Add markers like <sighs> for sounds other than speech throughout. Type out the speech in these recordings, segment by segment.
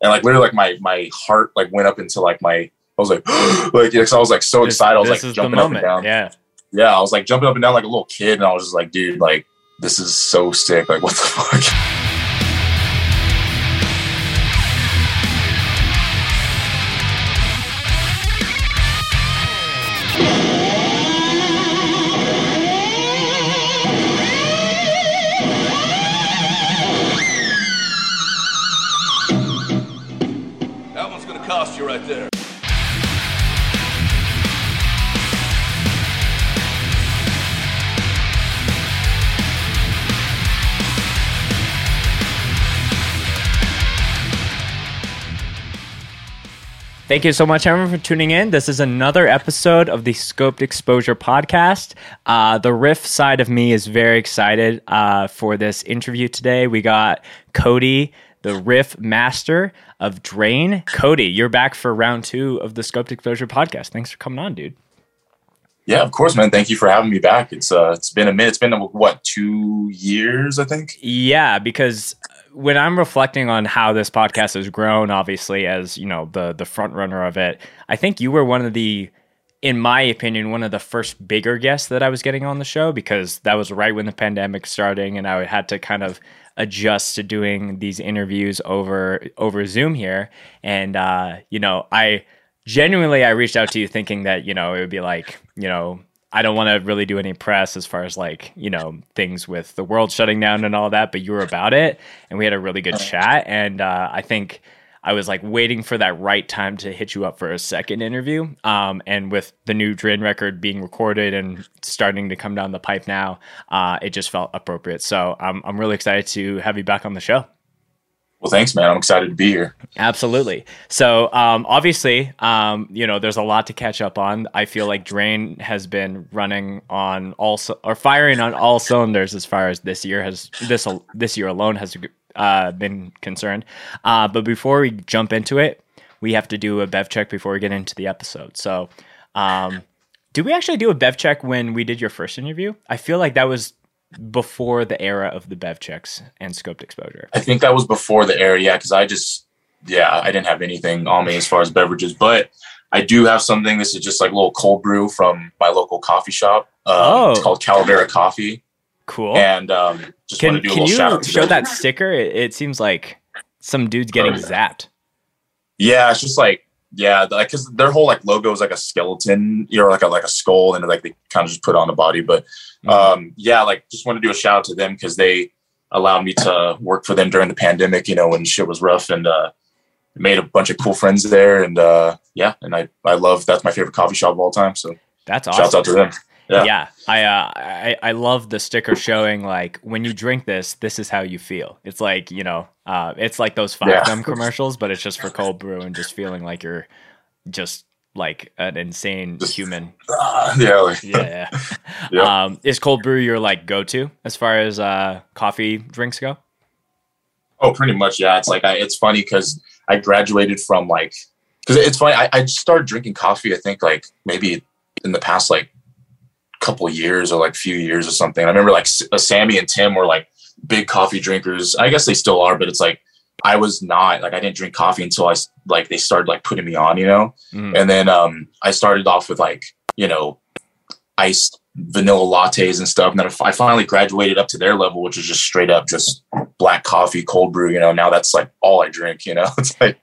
and like literally like my my heart like went up into like my I was like <gasps> like because I was like so excited. I was this like jumping up and down. Yeah. Yeah, I was like jumping up and down like a little kid, and I was just like, dude, like this is so sick. Like what the <laughs> fuck? Thank you so much, everyone, for tuning in. This is another episode of the Scoped Exposure podcast. Uh, the riff side of me is very excited uh, for this interview today. We got Cody, the riff master of Drain. Cody, you're back for round two of the Scoped Exposure podcast. Thanks for coming on, dude. Yeah, of course, man. Thank you for having me back. It's uh, it's been a minute. It's been what two years, I think. Yeah, because when I'm reflecting on how this podcast has grown, obviously as you know the the front runner of it, I think you were one of the, in my opinion, one of the first bigger guests that I was getting on the show because that was right when the pandemic starting, and I had to kind of adjust to doing these interviews over over Zoom here, and uh, you know I genuinely I reached out to you thinking that you know it would be like you know I don't want to really do any press as far as like you know things with the world shutting down and all that, but you were about it, and we had a really good chat, and uh, I think. I was like waiting for that right time to hit you up for a second interview. Um, and with the new Drain record being recorded and starting to come down the pipe now, uh, it just felt appropriate. So I'm, I'm really excited to have you back on the show. Well, thanks, man. I'm excited to be here. Absolutely. So, um, obviously, um, you know, there's a lot to catch up on. I feel like Drain has been running on all or firing on all cylinders as far as this year has this this year alone has uh, been concerned. Uh, but before we jump into it, we have to do a bev check before we get into the episode. So, um, did we actually do a bev check when we did your first interview? I feel like that was before the era of the bev checks and scoped exposure. I think that was before the era, yeah, because I just, yeah, I didn't have anything on me as far as beverages, but I do have something. This is just like a little cold brew from my local coffee shop. Um, Oh. It's called Calavera Coffee. Cool. And um, just Can want to do a can little you shout out to show them. that sticker? It, it seems like some dude's getting Oh. zapped. Yeah, it's just like, yeah, like, cause their whole like logo is like a skeleton, you know, like a, like a skull and like they kind of just put on the body. But Mm-hmm. um, yeah, like just want to do a shout out to them because they allowed me to work for them during the pandemic, you know, when shit was rough and, uh, made a bunch of cool friends there. And, uh, yeah, and I, I love, that's my favorite coffee shop of all time. So That's shouts awesome. out to them. Yeah, Yeah. I, uh, I I love the sticker showing like when you drink this, this is how you feel. It's like you know, uh, it's like those five Yeah. gum commercials, but it's just for cold brew and just feeling like you're just like an insane Just- human. Ah, <laughs> yeah. Like, Yeah. <laughs> Yeah. Um, is cold brew your like go to as far as uh, coffee drinks go? Oh, pretty much. Yeah. It's like, I, it's funny because I graduated from like, because it's funny. I, I started drinking coffee, I think like maybe in the past like couple years or like few years or something. I remember like S- Sammy and Tim were like big coffee drinkers. I guess they still are, but it's like, I was not like, I didn't drink coffee until I like, they started like putting me on, you know? Mm. And then um, I started off with like, you know, iced vanilla lattes and stuff. And then I I finally graduated up to their level, which is just straight up just black coffee, cold brew. You know, now that's like all I drink. You know, <laughs> it's like,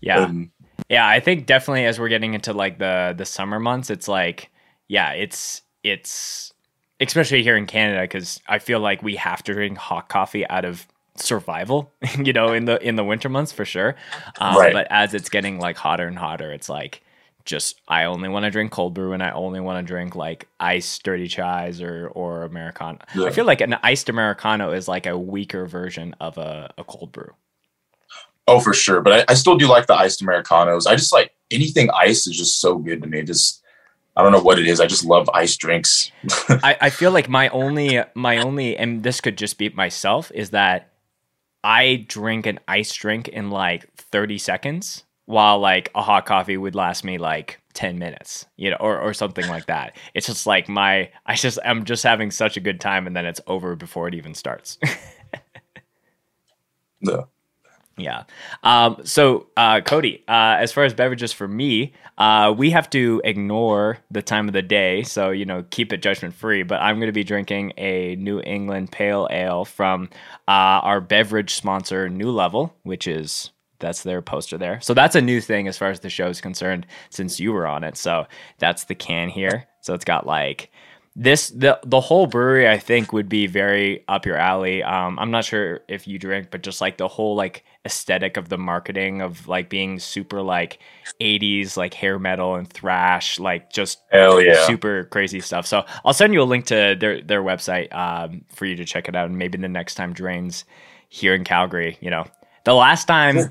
Yeah. um, Yeah, I think definitely as we're getting into like the the summer months, it's like yeah, it's it's especially here in Canada because I feel like we have to drink hot coffee out of survival, <laughs> you know, in the in the winter months for sure. Um, Right. But as it's getting like hotter and hotter, it's like just I only want to drink cold brew and I only want to drink like iced dirty chais or or americano. I feel like an iced americano is like a weaker version of a, a cold brew. oh, for sure. But I, I still do like the iced Americanos. I just like anything iced is just so good to me. Just, I don't know what it is. I just love iced drinks. <laughs> I, I feel like my only my only and this could just be myself is that I drink an iced drink in like 30 seconds while like a hot coffee would last me like 10 minutes, you know, or, or something like that. It's just like my I just I'm just having such a good time and then it's over before it even starts. <laughs> Yeah. Yeah. Um, so, uh, Cody, uh, as far as beverages for me, uh, we have to ignore the time of the day. So, you know, keep it judgment free. But I'm going to be drinking a New England Pale Ale from uh, our beverage sponsor, New Level, which is that's their poster there. So that's a new thing as far as the show is concerned since you were on it. So that's the can here. So it's got like this the the whole brewery I think would be very up your alley. Um, I'm not sure if you drink, but just like the whole like aesthetic of the marketing of like being super like 80s like hair metal and thrash, like just Hell yeah. super crazy stuff. So I'll send you a link to their their website um, for you to check it out, and maybe the next time Drains here in Calgary, you know, the last time,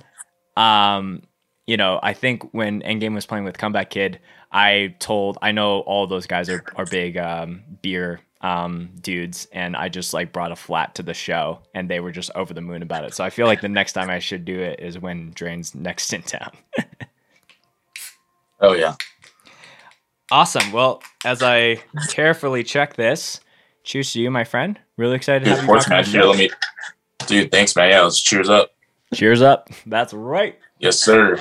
um, you know, I think when Endgame was playing with Comeback Kid, I told I know all those guys are are big um, beer um, dudes, and I just like brought a flat to the show, and they were just over the moon about it. So I feel like the next time I should do it is when Drains next in town. Oh yeah. awesome. Well, as I carefully check this, cheers to you, my friend. Really excited to Dude, have of course, man. Here, let me. Dude, thanks, man. Yeah, let's cheers up. Cheers up. That's right. Yes, sir.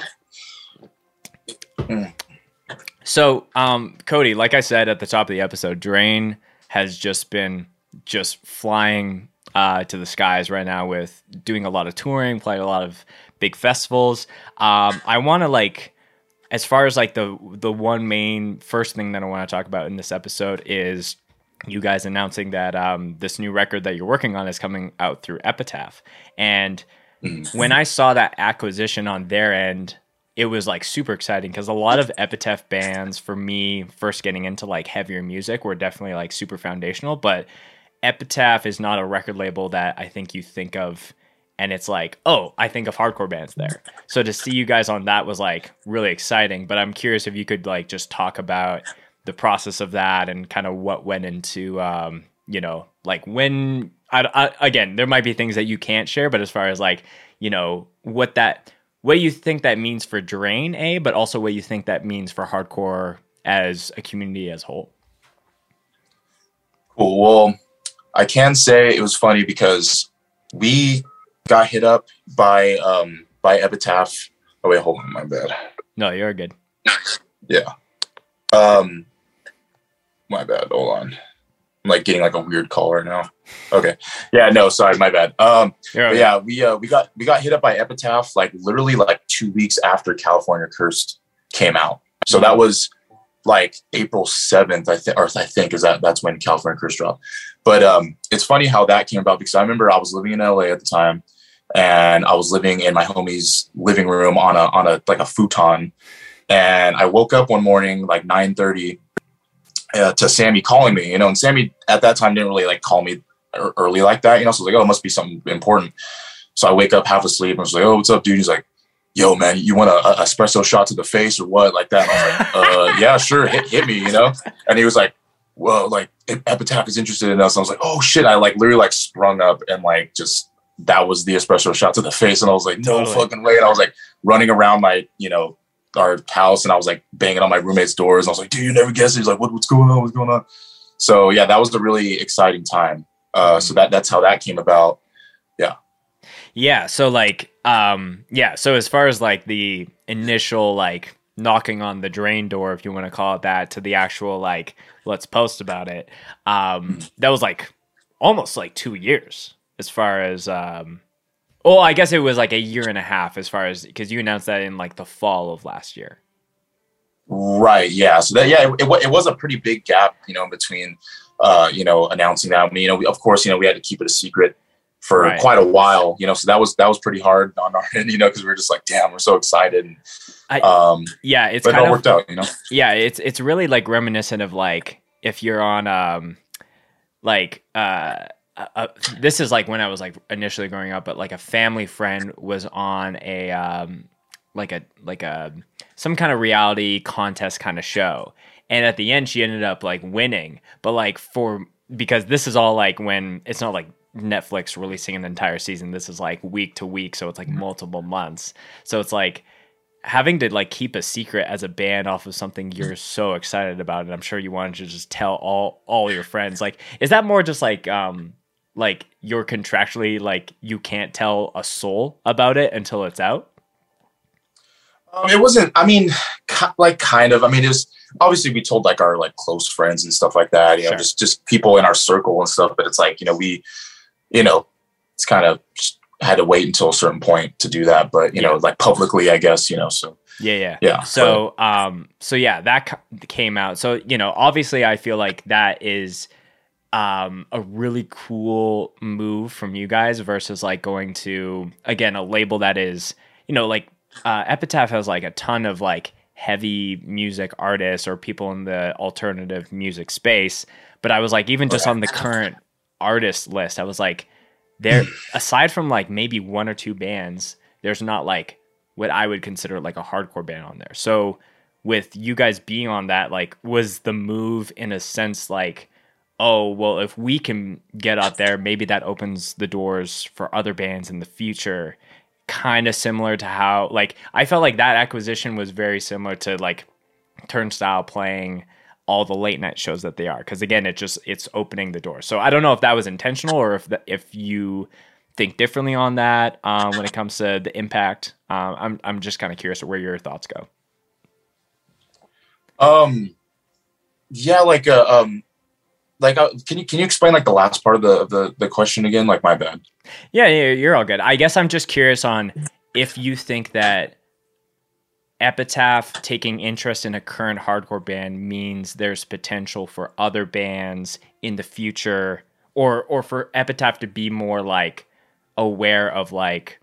So, um, Cody, like I said at the top of the episode, Drain has just been just flying uh, to the skies right now with doing a lot of touring, playing a lot of big festivals. Um, I want to like, as far as like the the one main first thing that I want to talk about in this episode is you guys announcing that um, this new record that you're working on is coming out through Epitaph, and when I saw that acquisition on their end, it was like super exciting because a lot of epitaph bands for me first getting into like heavier music were definitely like super foundational but epitaph is not a record label that i think you think of and it's like oh i think of hardcore bands there. So to see you guys on that was like really exciting but i'm curious if you could like just talk about the process of that and kind of what went into um you know like when I, I again there might be things that you can't share but as far as like you know what that what you think that means for Drain, A, but also what you think that means for hardcore as a community as a whole. Cool. Well, I can say it was funny because we got hit up by um by Epitaph. Oh wait, hold on, my bad. No, you're good. Yeah. Um my bad. Hold on. I'm like getting like a weird call right now. Okay. Yeah, no, sorry, my bad. Um okay. yeah, we uh we got we got hit up by Epitaph like literally like two weeks after California Cursed came out. So that was like April seventh, I think, or I think is that that's when California Cursed dropped. But um, it's funny how that came about because I remember I was living in LA at the time, and I was living in my homie's living room on a on a like a futon, and I woke up one morning like nine thirty uh, to Sammy calling me, you know, and Sammy at that time didn't really like call me early like that, you know, so I was like, oh, it must be something important. So I wake up half asleep and I was like, oh, what's up, dude? He's like, yo, man, you want a, a espresso shot to the face or what? Like that. And I was like, uh, <laughs> yeah, sure, hit, hit me, you know? And he was like, well, like Epitaph is interested in us. And I was like, oh shit. I like literally like sprung up and like just that was the espresso shot to the face. And I was like, no Totally. fucking way. And I was like running around my, you know, our house and I was like banging on my roommate's doors. And I was like, dude, you never guessed. He's like, what, what's going on? What's going on? So yeah, that was a really exciting time. Uh, so that that's how that came about. Yeah. Yeah. So like, um, yeah. So as far as like the initial like knocking on the drain door, if you want to call it that, to the actual like let's post about it, um, that was like almost like two years as far as um. Well, I guess it was like a year and a half as far as because you announced that in like the fall of last year. Right. Yeah. So that yeah, it, wa- it was a pretty big gap, you know, in between, uh, you know, announcing that. I mean, you know, we, of course, you know, we had to keep it a secret for Right. quite a while, you know. So that was that was pretty hard on our <laughs> end, you know, because we were just like, damn, we're so excited. And, I- um, Yeah, it's but it kind all of worked out, you know. yeah it's it's really like reminiscent of like if you're on um like uh, uh this is like when i was like initially growing up but like a family friend was on a um like a like a some kind of reality contest kind of show. And at the end she ended up like winning. But like for because this is all like when it's not like Netflix releasing an entire season. This is like week to week, so it's like multiple months. So it's like having to like keep a secret as a band off of something you're so excited about and i'm sure you wanted to just tell all all your friends. Like is that more just like um like you're contractually like you can't tell a soul about it until it's out? Um, it wasn't. I mean, like kind of. I mean, it was obviously we told like our like close friends and stuff like that. You know, Sure. just just people in our circle and stuff. But it's like you know we, you know, it's kind of had to wait until a certain point to do that. But you know, like publicly, I guess. You know, so Yeah, yeah. Yeah, So, um, so yeah, that came out. So, you know, obviously, I feel like that is um a really cool move from you guys versus like going to again a label that is you know like uh epitaph has like a ton of like heavy music artists or people in the alternative music space. But i was like even just on the current artist list i was like there <laughs> aside from like maybe one or two bands there's not like what i would consider like a hardcore band on there. So with you guys being on that like was the move in a sense like oh well if we can get out there maybe that opens the doors for other bands in the future. Kind of similar to how like i felt like that acquisition was very similar to like turnstile playing all the late night shows that they are because again it just it's opening the door. So i don't know if that was intentional or if the, if you think differently on that um, when it comes to the impact. Um, i'm, I'm just kind of curious where your thoughts go. Um, yeah, like uh, um, like uh, can you can you explain like the last part of the of the the question again? Like my bad. Yeah, yeah, you're all good. I guess I'm just curious on if you think that Epitaph taking interest in a current hardcore band means there's potential for other bands in the future or or for Epitaph to be more like aware of like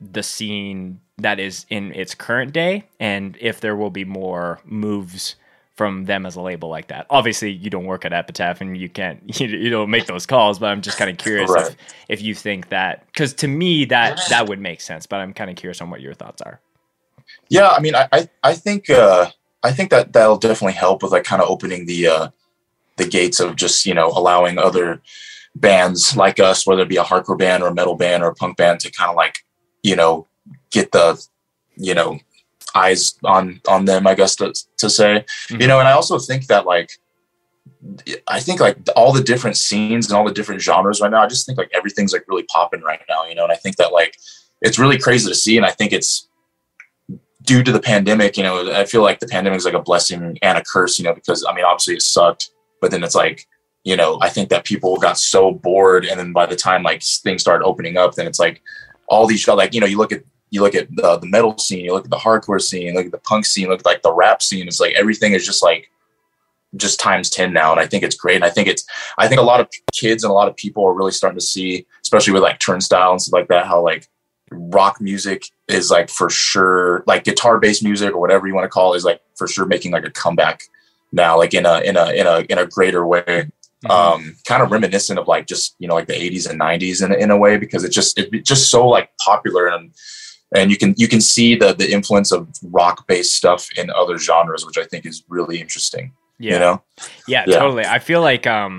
the scene that is in its current day and if there will be more moves from them as a label like that. Obviously, you don't work at Epitaph and you can't <laughs> you, you don't make those calls, but I'm just kind of curious Right. if, if you think that cuz to me that that would make sense, but I'm kind of curious on what your thoughts are. Yeah, I mean, I I, I think uh, I think that that'll definitely help with like kind of opening the uh, the gates of just you know allowing other bands like us, whether it be a hardcore band or a metal band or a punk band, to kind of like you know get the you know eyes on on them. I guess to to say you know, mm-hmm. and I also think that like. I think like all the different scenes and all the different genres right now. I just think like everything's like really popping right now, you know. And I think that like it's really crazy to see, and I think it's due to the pandemic, you know, I feel like the pandemic is like a blessing and a curse, you know, because I mean, obviously it sucked, but then it's like, you know, I think that people got so bored, and then by the time like things started opening up, then it's like all these like you know, you look at you look at the, the metal scene, you look at the hardcore scene, you look at the punk scene, look at like the rap scene. It's like everything is just like just times 10 now and i think it's great and i think it's i think a lot of kids and a lot of people are really starting to see especially with like turnstile and stuff like that how like rock music is like for sure like guitar based music or whatever you want to call it is like for sure making like a comeback now like in a in a in a in a greater way um kind of reminiscent of like just you know like the 80s and 90s in, in a way because it's just it's just so like popular and and you can you can see the the influence of rock based stuff in other genres which i think is really interesting Yeah. you know Yeah, Yeah. totally. I feel like um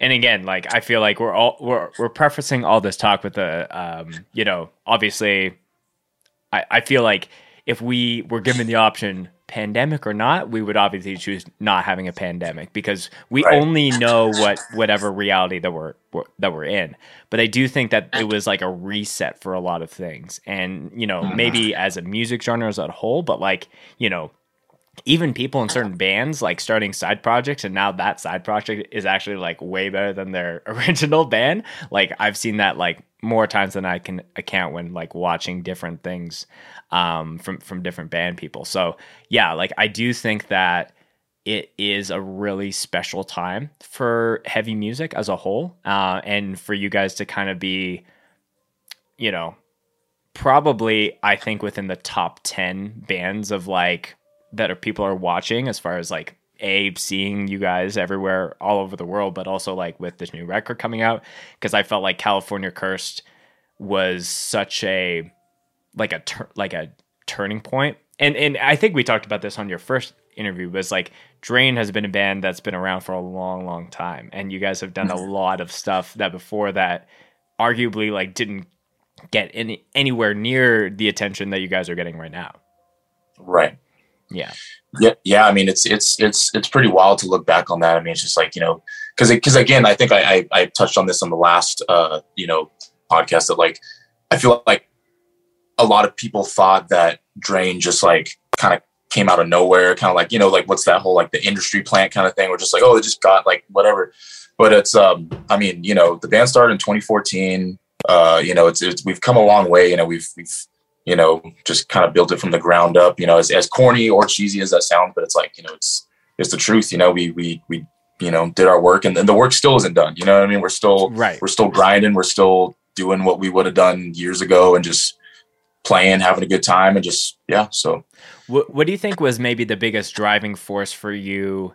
and again, like I feel like we're all we're we're prefacing all this talk with the um, you know, obviously I, I feel like if we were given the option pandemic or not, we would obviously choose not having a pandemic because we Right. only know what whatever reality that we're, we're that we're in. But I do think that it was like a reset for a lot of things. And, you know, Mhm. maybe as a music genre as a whole, but like, you know, even people in certain bands like starting side projects and now that side project is actually like way better than their <laughs> original band. Like i've seen that like more times than i can account when like watching different things um from from different band people. So yeah like i do think that it is a really special time for heavy music as a whole uh and for you guys to kind of be you know probably I think within the top 10 bands of like that are people are watching as far as like a seeing you guys everywhere all over the world but also like with this new record coming out because I felt like California Cursed was such a like a tur- like a turning point. And and I think we talked about this on your first interview was like Drain has been a band that's been around for a long long time and you guys have done a lot of stuff that before that arguably like didn't get any anywhere near the attention that you guys are getting right now. right Yeah. yeah yeah i mean it's it's it's it's pretty wild to look back on that i mean it's just like you know because because again, I think I, I I touched on this on the last uh you know podcast that like I feel like a lot of people thought that Drain just like kind of came out of nowhere, kind of like you know like what's that whole like the industry plant kind of thing. We're just like oh, it just got like whatever. But it's um I mean you know the band started in 2014. Uh, you know it's, it's we've come a long way. You know we've we've you know just kind of built it from the ground up. You know as as corny or cheesy as that sounds, but it's like you know it's it's the truth. You know we we we you know did our work and, and the work still isn't done. You know what I mean? We're still Right. we're still grinding. We're still doing what we would have done years ago and just playing, having a good time, and just yeah. So What, what do you think was maybe the biggest driving force for you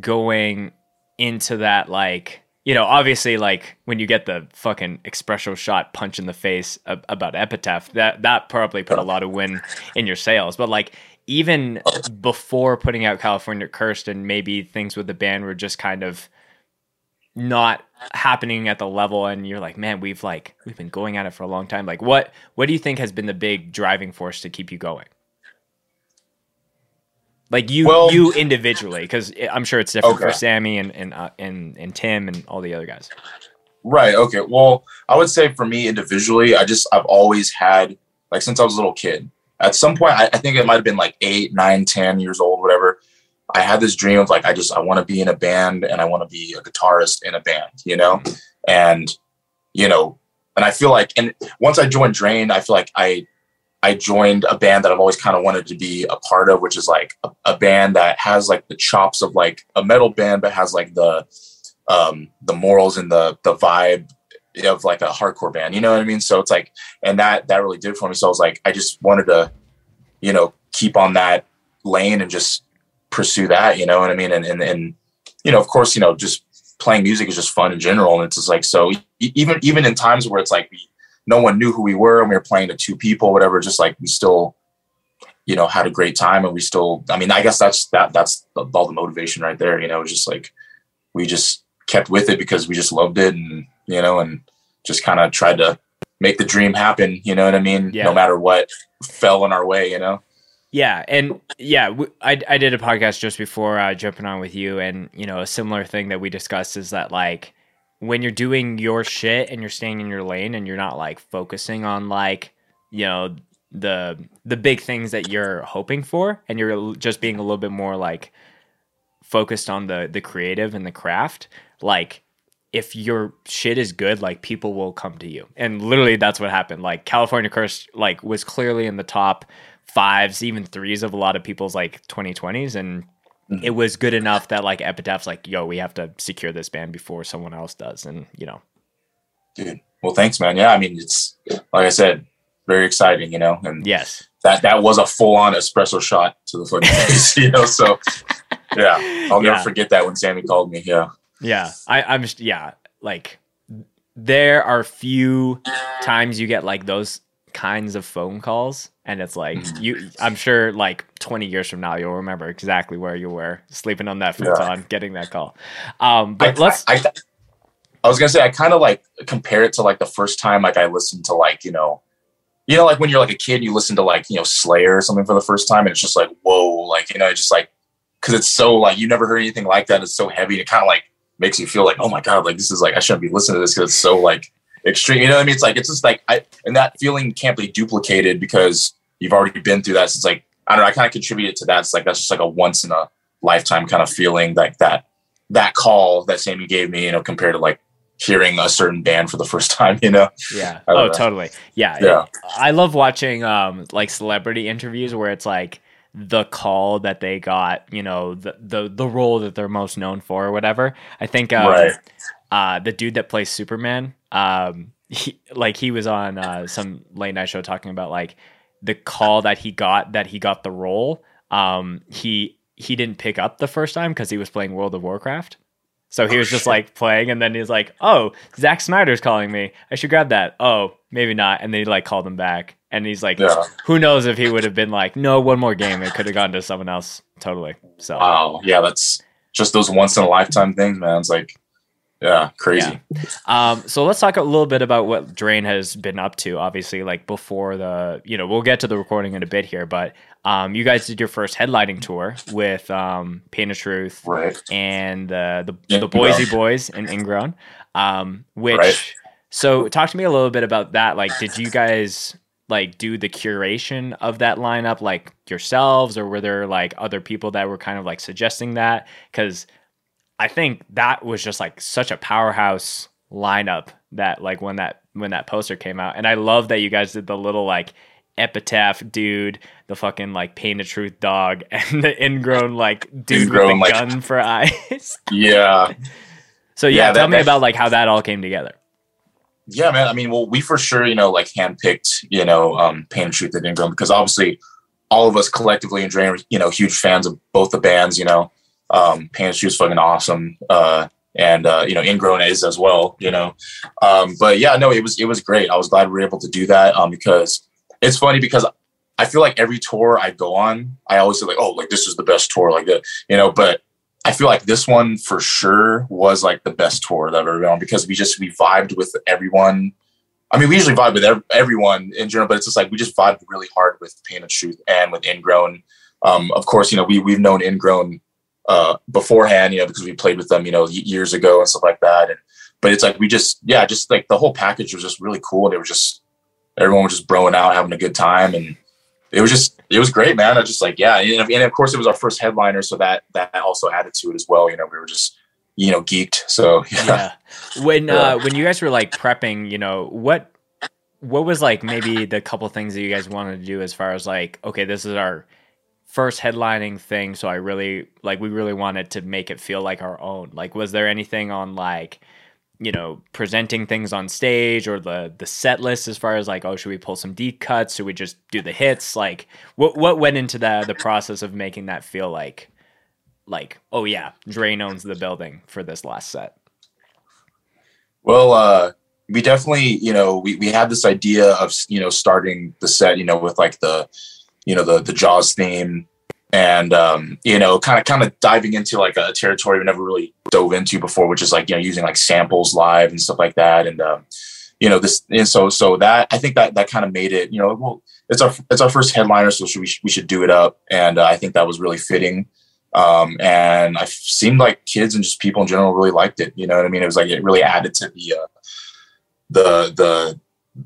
going into that? Like, you know, obviously, like when you get the fucking espresso shot punch in the face ab- about Epitaph, that that probably put a lot of win in your sails. But like, even before putting out California Cursed, and maybe things with the band were just kind of not happening at the level and you're like man we've like we've been going at it for a long time like what what do you think has been the big driving force to keep you going like you Well- you individually because i'm sure it's different for sammy and and, uh, and and tim and all the other guys Right. Okay. Well, I would say for me individually, I just I've always had like since I was a little kid. At some point, I, I think it might have been like eight, nine, ten years old, whatever. I had this dream of like I just I want to be in a band and I want to be a guitarist in a band, you know, and you know, and I feel like and once I joined Drain, I feel like I I joined a band that I've always kind of wanted to be a part of, which is like a, a band that has like the chops of like a metal band, but has like the um the morals and the the vibe of like a hardcore band you know what i mean? So it's like and that that really did for me. So i was like i just wanted to you know keep on that lane and just pursue that you know what i mean? And and, and you know of course you know just playing music is just fun in general and it's just like so even even in times where it's like no one knew who we were and we were playing to two people whatever just like we still you know had a great time and we still i mean i guess that's that that's all the motivation right there you know it's just like we just kept with it because we just loved it and you know and just kind of tried to make the dream happen you know what i mean Yeah. no matter what fell in our way you know Yeah, and yeah, I, I did a podcast just before uh, jumping on with you, and you know, a similar thing that we discussed is that like when you're doing your shit and you're staying in your lane and you're not like focusing on like you know the the big things that you're hoping for, and you're just being a little bit more like focused on the the creative and the craft, like if your shit is good, like people will come to you. And literally that's what happened. Like California Curse like was clearly in the top fives, even threes of a lot of people's like 2020s. And it mm-hmm. was good enough that like Epitaph's like, yo, we have to secure this band before someone else does. And you know, dude well thanks man yeah i mean it's like i said very exciting you know and yes. that that was a full-on espresso shot to the foot, <laughs> you know so yeah i'll never Yeah. forget that when sammy called me yeah Yeah, I, I'm just yeah, like there are few times you get like those kinds of phone calls, and it's like you. I'm sure like 20 years from now you'll remember exactly where you were sleeping on that Yeah. futon, getting that call. Um, but I, let's I, I, I was gonna say I kind of like compare it to like the first time like I listened to like you know, you know like when you're like a kid you listen to like you know Slayer or something for the first time and it's just like whoa like you know it's just like because it's so like you never heard anything like that it's so heavy it kind of like makes you feel like oh my god like this is like I shouldn't be listening to this because it's so like extreme you know what I mean it's like it's just like I and that feeling can't be duplicated because you've already been through that so it's like I don't know I kind of contributed to that it's like that's just like a once in a lifetime kind of feeling like that that call that Sammy gave me, you know, compared to like hearing a certain band for the first <laughs> time, you know? Yeah. Oh, know. totally. Yeah. Yeah. I love watching um like celebrity interviews where it's like the call that they got, you know, the the the role that they're most known for or whatever. I think um, Right. uh the dude that plays Superman, um he, like he was on uh some late night show talking about like the call that he got that he got the role. Um he he didn't pick up the first time because he was playing World of Warcraft. So he Oh, was just like playing, and then he's like, "Oh, Zack Snyder's calling me. I should grab that." Oh, maybe not. And then he like called him back, and he's like, Yeah. "Who knows if he would have been like, no, one more game, it could have gone to someone else." Totally. So Wow. Yeah, that's just those once in a lifetime things, man. It's like Yeah, crazy. Um, so let's talk a little bit about what Drain has been up to. Obviously, like before the, you know, we'll get to the recording in a bit here, but um, you guys did your first headlining tour with um, Pain of Truth Right. and uh, the the. Boise Boys and Ingrown. Um, which Right. so talk to me a little bit about that. Like, did you guys like do the curation of that lineup like yourselves, or were there like other people that were kind of like suggesting that? Because I think that was just like such a powerhouse lineup that like when that when that poster came out, and I love that you guys did the little like epitaph dude, the fucking like pain of truth dog, <laughs> and the ingrown like dude Ingrown, with like- a gun for eyes. <laughs> Yeah. so yeah, Yeah, tell that- me that- about like how that all came together. Yeah, man. I mean, well, we for sure, you know, like handpicked, you know, um, Pain of Truth and ingrown because obviously all of us collectively and Drain, are, you know, huge fans of both the bands, you know. Um, and Truth's fucking awesome. Uh, and uh, you know, Ingrown is as well, you know. Um, but yeah, no, it was it was great. I was glad we were able to do that um, because it's funny because I feel like every tour I go on, I always say like, oh, like this is the best tour, like that, you know. But I feel like this one for sure was like the best tour that I've ever been on because we just we vibed with everyone. I mean, we usually vibe with ev- everyone in general, but it's just like we just vibed really hard with Pain and Truth and with Ingrown. Um, of course, you know we we've known Ingrown uh, beforehand, you know, because we played with them, you know, years ago and stuff like that. And but it's like we just yeah, just like the whole package was just really cool. And it was just everyone was just broing out, having a good time, and it was just it was great, man. I just like yeah, and, and of course it was our first headliner, so that that also added to it as well. You know, we were just you know geeked. So <laughs> yeah, yeah. When Yeah. uh when you guys were like prepping, you know, what what was like maybe the couple things that you guys wanted to do as far as like, okay, this is our first headlining thing, so I really like we really wanted to make it feel like our own. Like was there anything on like you know, presenting things on stage or the the set list as far as like, oh, should we pull some deep cuts? Should we just do the hits? Like what what went into the the process of making that feel like like, oh yeah, Drain owns the building for this last set. Well, uh, we definitely, you know, we, we had this idea of, you know, starting the set, you know, with like the, you know, the, the Jaws theme and, um, you know, kind of, kind of diving into like a territory we never really dove into before, which is like, you know, using like samples live and stuff like that. And, um, you know, this, and so, so that, I think that, that kind of made it, you know, well, it's our, it's our first headliner, so should we, we should do it up. And uh, I think that was really fitting. Um, and I seemed like kids and just people in general really liked it. You know what I mean? It was like, it really added to the, uh, the the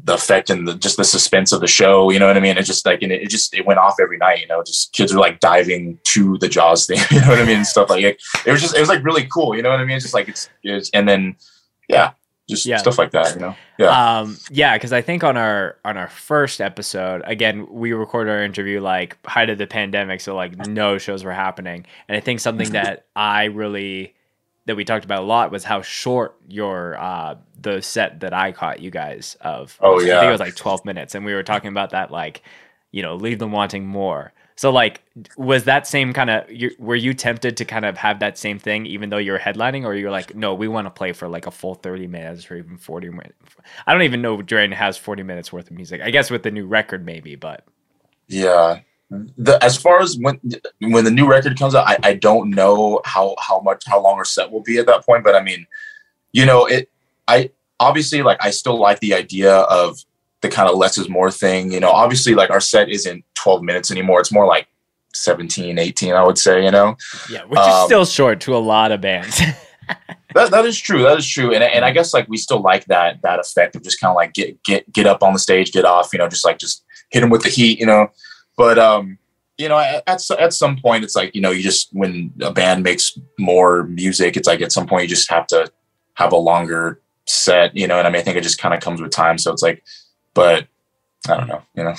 the effect and the just the suspense of the show. You know what I mean? It just like and it, it just it went off every night. You know, just kids were like diving to the Jaws thing. <laughs> You know what I mean? And stuff like it. It was just it was like really cool. You know what I mean? It's just like it's, it's and then yeah, just Yeah. stuff like that. You know? Yeah. Um, yeah, because I think on our on our first episode, again, we recorded our interview like height of the pandemic, so like no shows were happening. And I think something <laughs> that I really that we talked about a lot was how short your uh the set that I caught you guys of. Oh, yeah, I think it was like twelve minutes, and we were talking about that like, you know, leave them wanting more. So like, was that same kind of? Were you tempted to kind of have that same thing, even though you're headlining, or you're like, no, we want to play for like a full thirty minutes or even forty minutes? I don't even know Drain has forty minutes worth of music. I guess with the new record, maybe, but Yeah. The as far as when when the new record comes out, I, I don't know how how much how long our set will be at that point. But I mean, you know, it I obviously like I still like the idea of the kind of less is more thing. You know, obviously like our set isn't 12 minutes anymore. It's more like 17, 18, I would say, you know. yeah, which is Um, still short to a lot of bands. <laughs> That that is true. That is true. And and I guess like we still like that that effect of just kind of like get get get up on the stage, get off, you know, just like just hit them with the heat, you know. But um, you know, at at, at some point, it's like you know, you just when a band makes more music, it's like at some point you just have to have a longer set, you know. And I mean, I think it just kind of comes with time. So it's like, but I don't know, you know.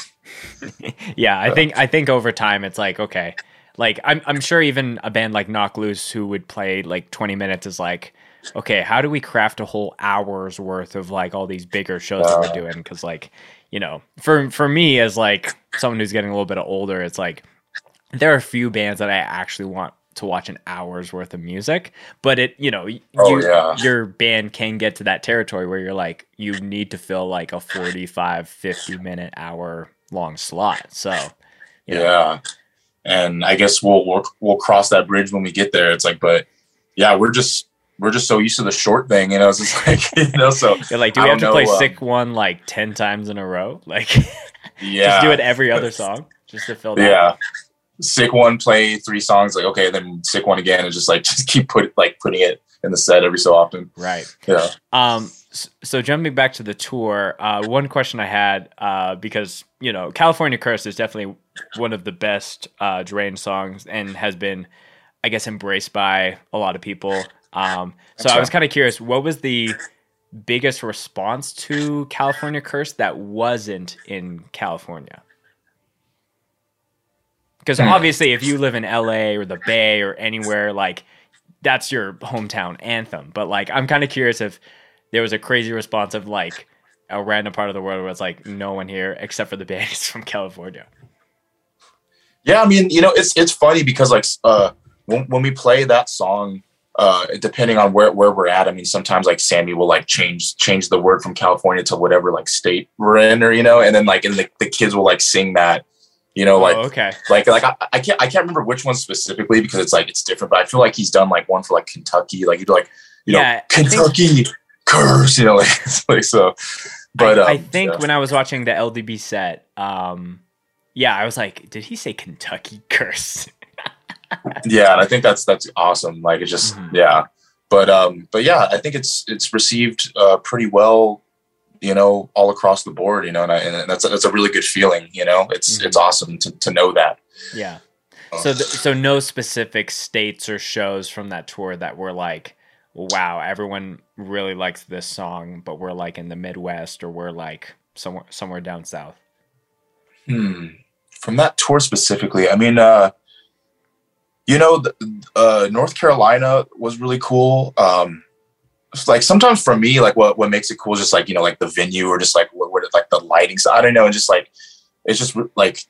<laughs> yeah, I But- think I think over time it's like okay, like I'm I'm sure even a band like Knocked Loose who would play like 20 minutes is like, okay, how do we craft a whole hour's worth of like all these bigger shows that Uh. we're doing? Because like you know, for for me as like someone who's getting a little bit older, it's like there are a few bands that I actually want to watch an hour's worth of music, but it you know Oh, you, yeah. your band can get to that territory where you're like you need to fill like a 45 50 minute hour long slot so you know, Yeah. And I guess we'll, we'll we'll cross that bridge when we get there. It's like, but yeah, we're just we're just so used to the short thing, you know. It's just <laughs> like you know, so <laughs> like, do we have to play um, sick one like ten times in a row? <laughs> Like, yeah, just do it every other song just to fill that. Yeah. Sick one, play three songs, like okay, then sick one again, and just like just keep put like putting it in the set every so often. Right. Yeah. Um. So jumping back to the tour, uh, one question I had, uh, because you know, California Curse is definitely one of the best uh, Drain songs and has been, I guess, embraced by a lot of people. Um. So That's I was kind of curious, what was the biggest response to California Curse that wasn't in California? Because Hmm. obviously, if you live in LA or the Bay or anywhere, like that's your hometown anthem. But like, I'm kind of curious if there was a crazy response of like a random part of the world where it's like no one here except for the <laughs> band is from California. Yeah, I mean, you know, it's it's funny because like uh when, when we play that song, uh depending on where where we're at, I mean, sometimes like Sammy will like change change the word from California to whatever like state we're in, or you know, and then like and the, the kids will like sing that, you know, like oh, okay. like like I, I can't I can't remember which one specifically because it's like it's different, but I feel like he's done like one for like Kentucky, like he'd like you Yeah, I know Kentucky curse, you know, <laughs> like, like so. But I, I um, think yeah. when I was watching the LDB set, um, yeah, I was like, did he say Kentucky <laughs> curse? Yeah and i think that's that's awesome like it's just Mhm. yeah but um but yeah i think it's it's received uh pretty well you know all across the board you know and, I, and that's that's a really good feeling you know it's Mhm. it's awesome to, to know that yeah. Uh, So, th- so no specific states or shows from that tour that were like, wow, everyone really likes this song, but we're like in the Midwest or we're like somewhere somewhere down south. hmm. from that tour specifically i mean uh you know uh north carolina was really cool. Um like sometimes for me like what what makes it cool is just like you know like the venue or just like what, what like the lighting. So i don't know and just like it's just like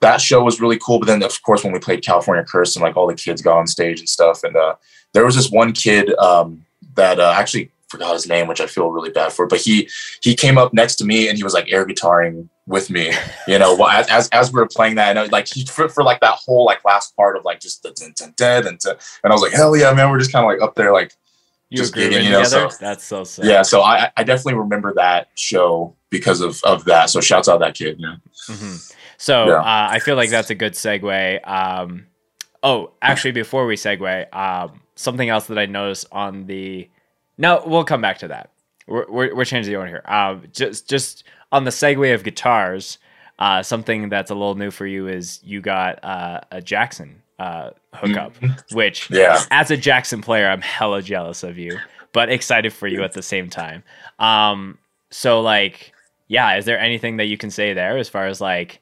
that show was really cool but then of course when we played california curse and like all the kids got on stage and stuff and uh there was this one kid um that uh, actually forgot his name which i feel really bad for but he he came up next to me and he was like air guitaring with me <laughs> you know while- as as, as we were playing that and like he for, for like that whole like last part of like just the dun, dun, dun, dun, dun. and i was like hell yeah man we're just kind of like up there like You Just gigging, you know, together? so- That's so sick. yeah so i i definitely remember that show because of of that so shouts out that kid yeah hmm So Yeah. uh, I feel like that's a good segue. Um, oh, actually, before we segue, um, something else that I noticed on the no, we'll come back to that. We're we're, we're changing the order here. Um, just just on the segue of guitars, uh, something that's a little new for you is you got uh, a Jackson uh, hookup, which Mm-hmm. Yeah. as a Jackson player, I'm hella jealous of you, but excited for you at the same time. Um, so like, yeah, is there anything that you can say there as far as like,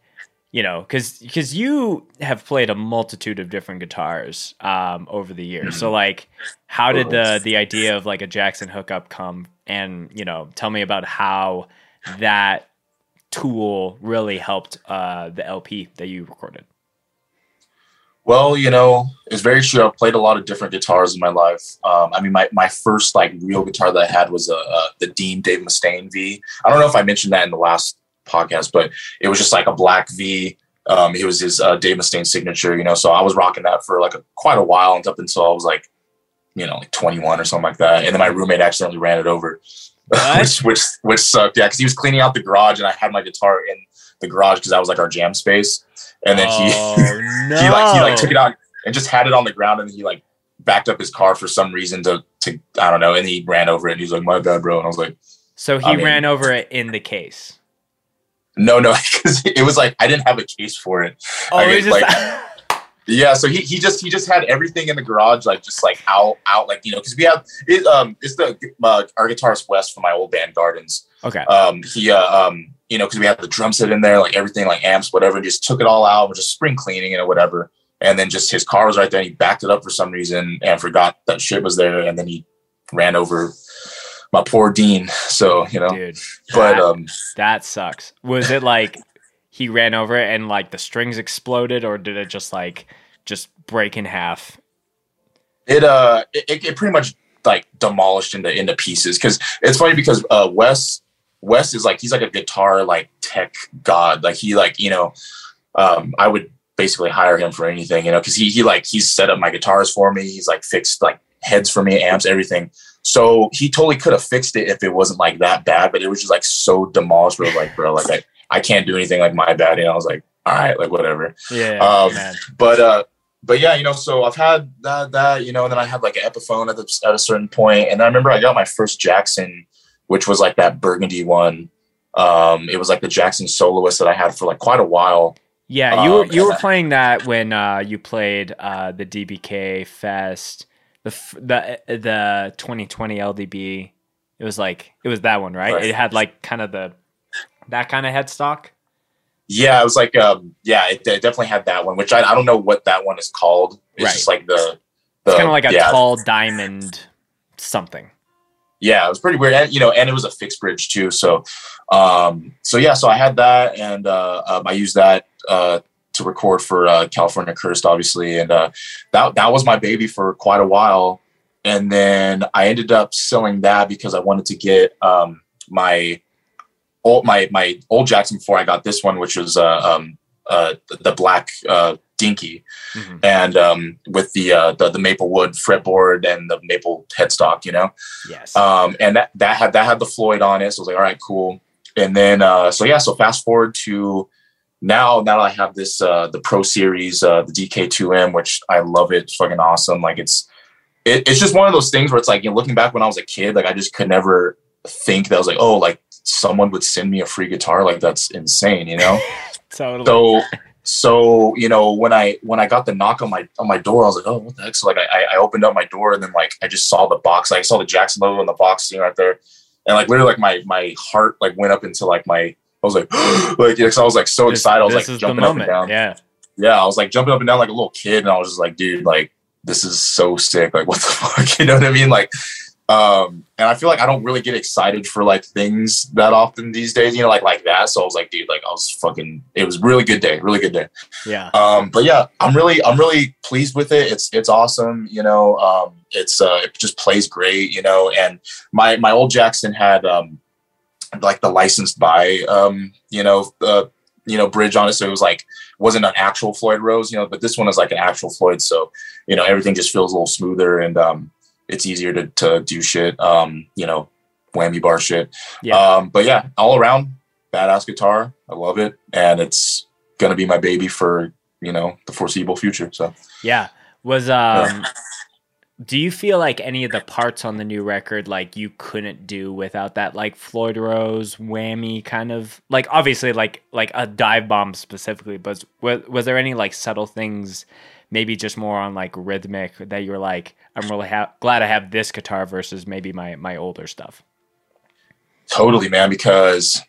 you know, because because you have played a multitude of different guitars um, over the years. So like, how did the the idea of like a Jackson hookup come? And you know, tell me about how that tool really helped uh, the LP that you recorded. Well, you know, it's very true. I've played a lot of different guitars in my life. Um, I mean, my, my first like real guitar that I had was a, uh the Dean Dave Mustaine V. I don't know if I mentioned that in the last podcast, but it was just like a black V. Um, it was his uh, Dave Mustaine signature, you know. So I was rocking that for like a, quite a while, and up until I was like, you know, like 21 or something like that. And then my roommate accidentally ran it over, <laughs> which which which sucked. Yeah, because he was cleaning out the garage, and I had my guitar in the garage because that was like our jam space. And then he oh, no. <laughs> he like he like took it out and just had it on the ground and he like backed up his car for some reason to to I don't know and he ran over it and he was like my bad bro and I was like So he I mean- ran over it in the case. No no <laughs> because it was like I didn't have a case for it. Oh, I just <laughs> yeah so he, he just he just had everything in the garage like just like out out like you know because we have it um it's the uh, our guitarist West from my old band Gardens. Okay. um he uh, um you know because we had the drum set in there like everything like amps whatever just took it all out was just spring cleaning it or whatever. And then just his car was right there and he backed it up for some reason and forgot that shit was there and then he ran over my poor dean so you know Dude, but that, um that sucks. Was it like he ran over it and like the strings exploded, or did it just like just break in half? it uh it, it pretty much like demolished into into pieces because it's funny because uh wes wes is like he's like a guitar like tech god like he like you know um i would basically hire him for anything you know because he he like he's set up my guitars for me he's like fixed like heads for me, amps, everything. So he totally could have fixed it if it wasn't like that bad, but it was just like so demolished. Bro, like, bro, like I, I can't do anything like my bad. And I was like, all right, like whatever. Yeah, Um, man. But uh, but yeah, you know, so I've had that that you know, and then I had like an Epiphone at the, at a certain point, and I remember I got my first Jackson, which was like that burgundy one. Um, it was like the Jackson soloist that I had for like quite a while. Yeah, you were Um, you were I- playing that when uh, you played uh, the DBK Fest, the the the 2020 LDB. It was like it was that one, right? Right. It had like kind of the that kind of headstock. Yeah, it was like um, yeah, it, it definitely had that one, which I, I don't know what that one is called. It's Right. just like the, the It's kind of like a yeah, tall diamond something. yeah, it was pretty weird, and you know, and it was a fixed bridge too. So, um, so yeah, so I had that, and uh, um, I used that uh, to record for uh, California Cursed, obviously, and uh, that that was my baby for quite a while. And then I ended up selling that because I wanted to get um, my old my my old Jackson before I got this one, which was uh, um, uh, the black uh, Dinky Mhm. and um, with the, uh, the the maple wood fretboard and the maple headstock, you know. Yes. Um, and that that had that had the Floyd on it, so I was like, all right, cool. And then uh, so yeah, so fast forward to now. Now I have this uh, the Pro Series, uh, the DK2M, which I love it. It's fucking awesome. Like it's it, it's just one of those things where it's like you know, looking back when I was a kid, like I just could never think that I was like, oh, like someone would send me a free guitar. Like that's insane, you know <laughs> totally. so so you know when i when i got the knock on my on my door i was like oh what the heck so like i i opened up my door and then like i just saw the box i saw the jackson logo on the box you know, right there and like literally like my my heart like went up into like my i was like <gasps> like i was like so excited. I was this like jumping up and down. Yeah. yeah i was like jumping up and down like a little kid and i was just like dude like this is so sick. Like <laughs> what the fuck? You know what i mean? Like um and i feel like i don't really get excited for like things that often these days you know like like that. So i was like dude like i was fucking it was really good day really good day. Yeah. um but yeah i'm really i'm really pleased with it. It's it's awesome you know um it's uh it just plays great you know and my my old jackson had um like the licensed by um you know uh you know bridge on it. So it was like wasn't an actual floyd rose you know but this one is like an actual floyd. So you know everything just feels a little smoother and um it's easier to to do shit um you know whammy bar shit. Yeah. um but yeah all around badass guitar. I love it. And it's gonna be my baby for you know the foreseeable future. So Yeah. Was um do you feel like any of the parts on the new record like you couldn't do without that like Floyd Rose whammy kind of like obviously like like a dive bomb specifically but was, was there any like subtle things maybe just more on like rhythmic that you were like I'm really ha- glad I have this guitar versus maybe my my older stuff. Totally, man. Because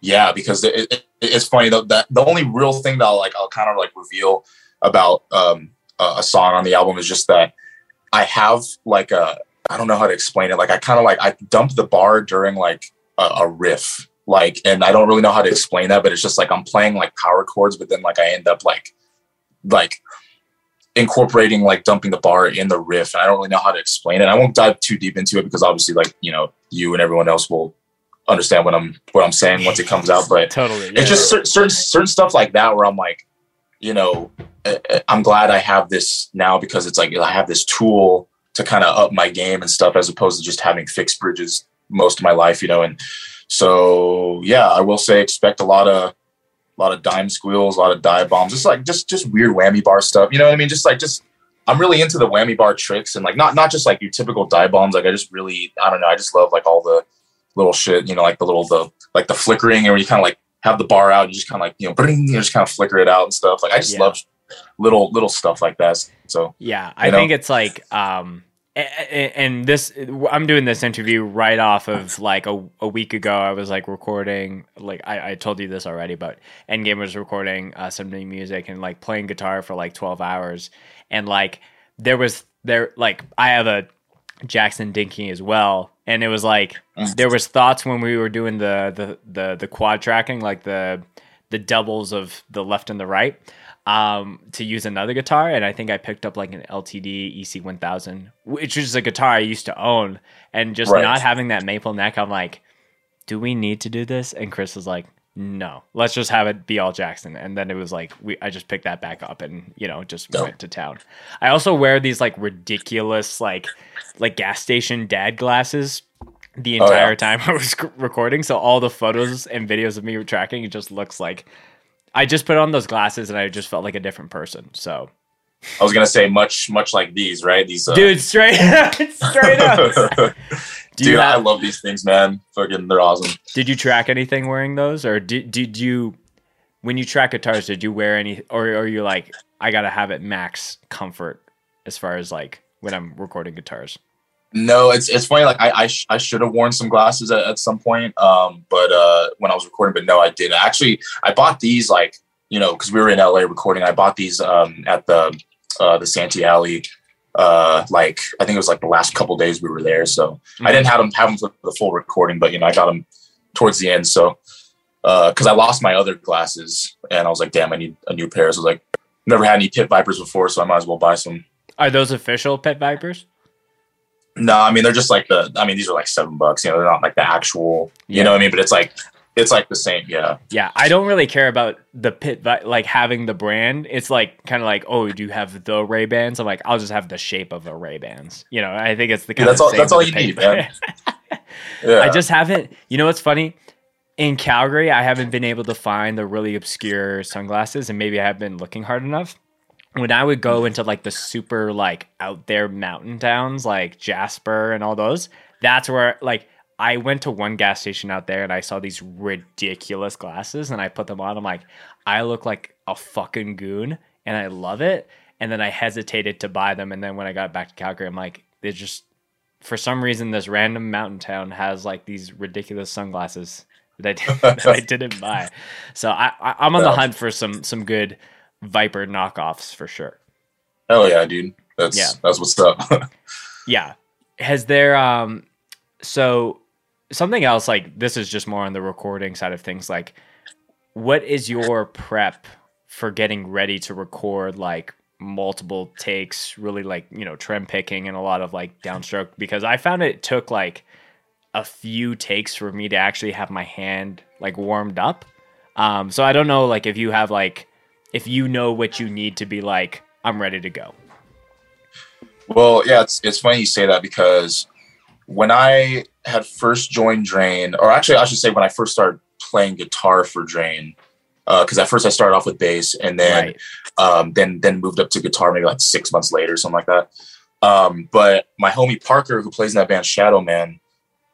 yeah, because it, it, it's funny though that the only real thing that I'll like I'll kind of like reveal about um a song on the album is just that I have like a I don't know how to explain it. Like I kind of like I dump the bar during like a, a riff, like, and I don't really know how to explain that, but it's just like I'm playing like power chords, but then like I end up like like incorporating like dumping the bar in the riff. And I don't really know how to explain it. I won't dive too deep into it because obviously like, you know, you and everyone else will understand what I'm what I'm saying once it comes out. But Totally. it's just cer- certain certain stuff like that where I'm like, you know, uh, uh, I'm glad I have this now because it's like I have this tool to kind of up my game and stuff as opposed to just having fixed bridges most of my life, you know. And so yeah, I will say expect a lot of a lot of dime squeals, a lot of dive bombs, just like just just weird whammy bar stuff. You know what I mean? Just like just I'm really into the whammy bar tricks and like not not just like your typical dive bombs. Like I just really I don't know. I just love like all the little shit. You know, like the little the like the flickering, and where you kind of like have the bar out, you just kind of like you know, bring, you know, just kind of flicker it out and stuff. Like I just Yeah. love little little stuff like that. So Yeah, I know? think it's like um and this i'm doing this interview right off of like a, a week ago i was like recording like i, I told you this already but endgame was recording uh, some new music and like playing guitar for like 12 hours and like there was there like i have a jackson dinky as well and it was like Mm. there was thoughts when we were doing the the the, the quad tracking like the the doubles of the left and the right um, to use another guitar, and I think I picked up like an LTD EC1000, which is a guitar I used to own, and just Right. not having that maple neck, I'm like, do we need to do this? And Chris was like, no, let's just have it be all Jackson. And then it was like we I just picked that back up and you know just Dope. went to town. I also wear these like ridiculous like like gas station dad glasses the Oh, yeah. entire time <laughs> I was recording. So all the photos and videos of me tracking it just looks like I just put on those glasses and I just felt like a different person. So I was gonna say much much like these, right? These uh, dude, straight <laughs> straight up. <laughs> Dude, I love these things, man. Fucking, they're awesome. did you track anything wearing those, or did did you when you track guitars? Did you wear any, or or you like I gotta have it max comfort as far as like when I'm recording guitars? No, it's it's funny. Like I I, sh- I should have worn some glasses at, at some point. Um, but uh, when I was recording, but no, I didn't. Actually, I bought these like you know because we were in LA recording. I bought these um at the uh the Santee Alley. Uh, like I think it was like the last couple days we were there. So I didn't have them have them for the full recording, but you know I got them towards the end. So uh, because I lost my other glasses and I was like, damn, I need a new pair. So I was like, never had any Pit Vipers before, so I might as well buy some. Are those official Pit Vipers? No, I mean they're just like the. I mean these are like seven bucks. You know, they're not like the actual. You know what I mean? But it's like it's like the same. Yeah, Yeah, I don't really care about the pit, Vi- like having the brand. It's like kind of like, oh, do you have the Ray Bans? I'm like, I'll just have the shape of the Ray Bans. You know, I think it's the kind that's of all- that's all you need, man. <laughs> yeah. I just haven't. You know what's funny? In Calgary, I haven't been able to find the really obscure sunglasses, and maybe I have been looking hard enough. When I would go into like the super like out there mountain towns like Jasper and all those, that's where like I went to one gas station out there and I saw these ridiculous glasses and I put them on. I'm like, I look like a fucking goon and I love it. And then I hesitated to buy them. And then when I got back to Calgary, I'm like, they're just for some reason this random mountain town has like these ridiculous sunglasses that I, <laughs> that I didn't buy. So I, I I'm on the hunt for some some good Viper knockoffs for sure. Hell yeah, dude. That's Yeah. that's what's up. <laughs> Yeah. Has there um so something else like this is just more on the recording side of things like what is your prep for getting ready to record like multiple takes really like you know trem picking and a lot of like downstroke because i found it took like a few takes for me to actually have my hand like warmed up um so i don't know like if you have like if you know what you need to be like i'm ready to go Well, yeah, it's it's funny you say that because when I had first joined Drain, or actually I should say when I first started playing guitar for Drain, because at first I started off with bass and then right um, then then moved up to guitar maybe like six months later, or something like that. Um, but my homie Parker, who plays in that band Shadow Man,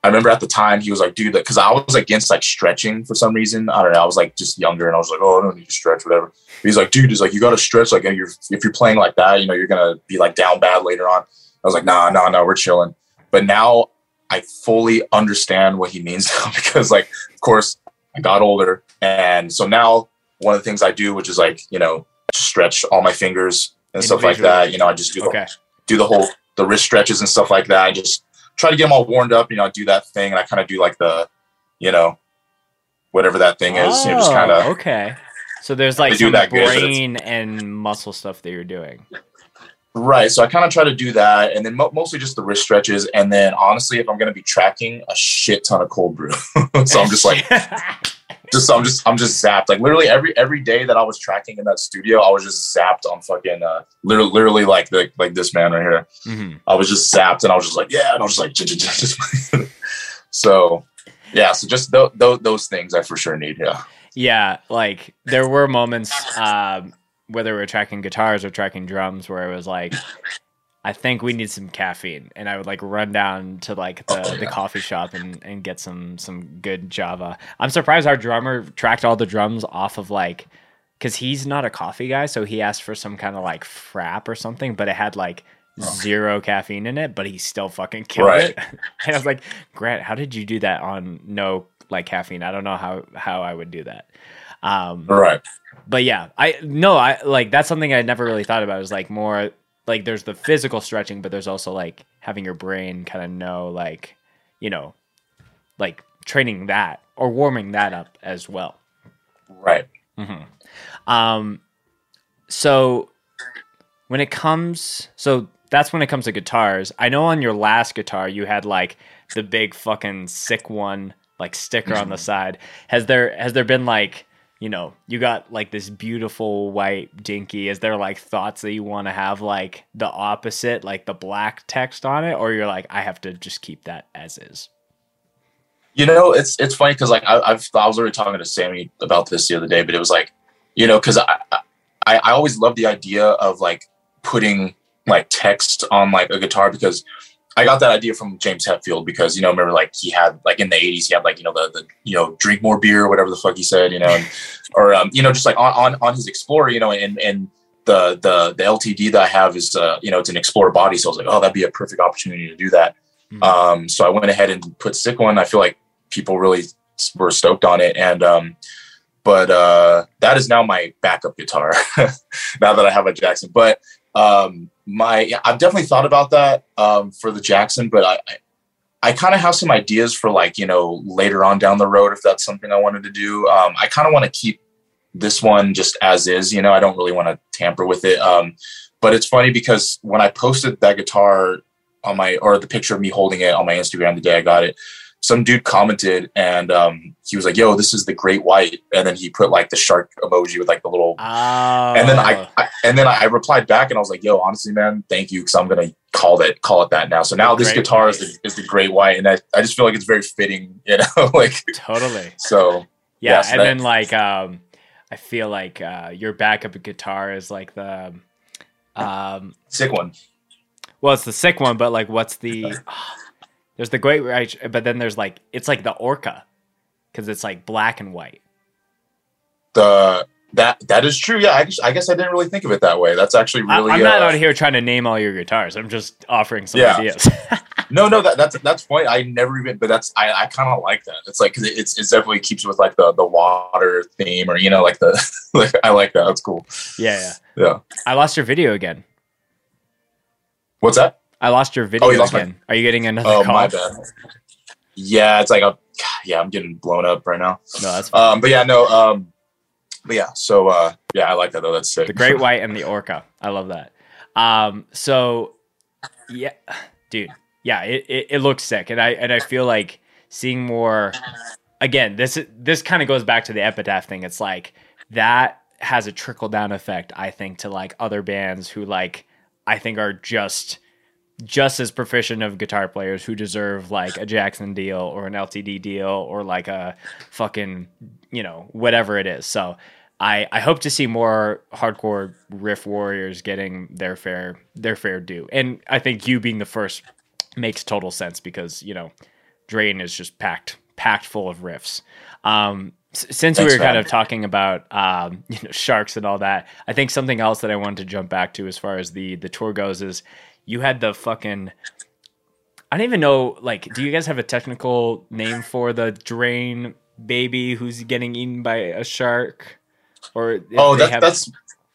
I remember at the time he was like, dude, because I was against like stretching for some reason. I don't know. I was like just younger and I was like, oh, I don't need to stretch, whatever. But he's like, dude, he's like, you got to stretch. Like, you're, if you're playing like that, you know, you're gonna be like down bad later on. I was like, nah, nah, nah, we're chilling. But now I fully understand what he means <laughs> now because, like, of course, I got older, and so now one of the things I do, which is like, you know, stretch all my fingers and stuff like that. You know, I just do the do the whole the wrist stretches and stuff like that. I just try to get them all warmed up. You know, do that thing, and I kind of do like the, you know, whatever that thing is. You know, just kind of Oh, okay. So there's like some that good, and muscle stuff that you're doing. right. So I kind of try to do that, and then mo- mostly just the wrist stretches. And then honestly, if I'm going to be tracking, a shit ton of cold brew. <laughs> so I'm just like, <laughs> just I'm just I'm just zapped. Like literally every every day that I was tracking in that studio, I was just zapped on fucking uh, literally literally like the like this man right here. Mhm. I was just zapped and I was just like, yeah, and I was just like, just <laughs> so yeah, so just th- th- those things I for sure need. Yeah, yeah, like there were moments, um, whether we're tracking guitars or tracking drums, where it was like, I think we need some caffeine, and I would like run down to like the, Oh, the coffee shop and, and get some some good Java. I'm surprised our drummer tracked all the drums off of like, because he's not a coffee guy, so he asked for some kind of like frap or something, but it had like zero caffeine in it, but he still fucking killed Oh. Right. it. <laughs> and I was like, Grant, how did you do that on no like caffeine? I don't know how how I would do that. Um, right. but yeah, I no, I like that's something I never really thought about. It was like more like there's the physical stretching, but there's also like having your brain kind of know like you know like training that or warming that up as well. Right. Mm-hmm. Um, so when it comes, so that's when it comes to guitars. I know on your last guitar you had like the big fucking sick one like sticker on the side. Has there has there been like you know you got like this beautiful white dinky? Is there like thoughts that you want to have like the opposite, like the black text on it, or you're like I have to just keep that as is? You know, it's it's funny because like I, I've I was already talking to Sammy about this the other day, but it was like, you know, because I, I I always love the idea of like putting like text on like a guitar because I got that idea from James Hetfield because you know remember like he had like in the eighties he had like you know the, the you know drink more beer or whatever the fuck he said you know and, <laughs> or um, you know just like on, on on his Explorer you know and and the the the LTD that I have is uh, you know it's an Explorer body so I was like oh that'd be a perfect opportunity to do that mm-hmm. um, so I went ahead and put sick one I feel like people really were stoked on it and um, but uh, that is now my backup guitar <laughs> now that I have a Jackson but um, my I've definitely thought about that um, for the Jackson, but I I, I kind of have some ideas for like you know later on down the road if that's something I wanted to do. Um, I kind of want to keep this one just as is. You know, I don't really want to tamper with it. Um, but it's funny because when I posted that guitar on my or the picture of me holding it on my Instagram the day I got it, some dude commented and um, he was like, "Yo, this is the Great White," and then he put like the shark emoji with like the little. Oh. And then I, I, and then I replied back and I was like, "Yo, honestly, man, thank you because I'm gonna call it call it that now." So now the this guitar is the, is the Great White, and I, I just feel like it's very fitting, you know, <laughs> like totally. So yeah, yeah so and that, then like um, I feel like uh, your backup guitar is like the um sick one. Well, it's the sick one, but like, what's the? There's the Great White, but then there's like it's like the Orca because it's like black and white. The that that is true. Yeah, I guess, I guess I didn't really think of it that way. That's actually really. I, am not uh, out here trying to name all your guitars. I'm just offering some yeah. ideas. <laughs> no, no, that, that's that's funny. I never even, but that's I, I kind of like that. It's like it, it's it definitely keeps with like the the water theme or you know like the <laughs> like I like that. That's cool. Yeah, yeah, yeah. I lost your video again. What's that? I lost your video oh, you again. My... Are you getting another oh, call? my bad. Yeah, it's like a yeah, I'm getting blown up right now. No, that's fine. um, but yeah, no, um, but yeah, so uh, yeah, I like that though. That's sick. The great white and the orca. I love that. Um, so yeah, dude, yeah, it, it, it looks sick, and I and I feel like seeing more. Again, this this kind of goes back to the epitaph thing. It's like that has a trickle down effect. I think to like other bands who like I think are just just as proficient of guitar players who deserve like a Jackson deal or an LTD deal or like a fucking, you know, whatever it is. So I, I hope to see more hardcore riff warriors getting their fair their fair due. And I think you being the first makes total sense because, you know, Drain is just packed packed full of riffs. Um, since we were kind of talking about um, <laughs> you know sharks and all that, I think something else that I wanted to jump back to as far as the the tour goes is you had the fucking I don't even know like do you guys have a technical name for the drain baby who's getting eaten by a shark? Or Oh, that, have... that's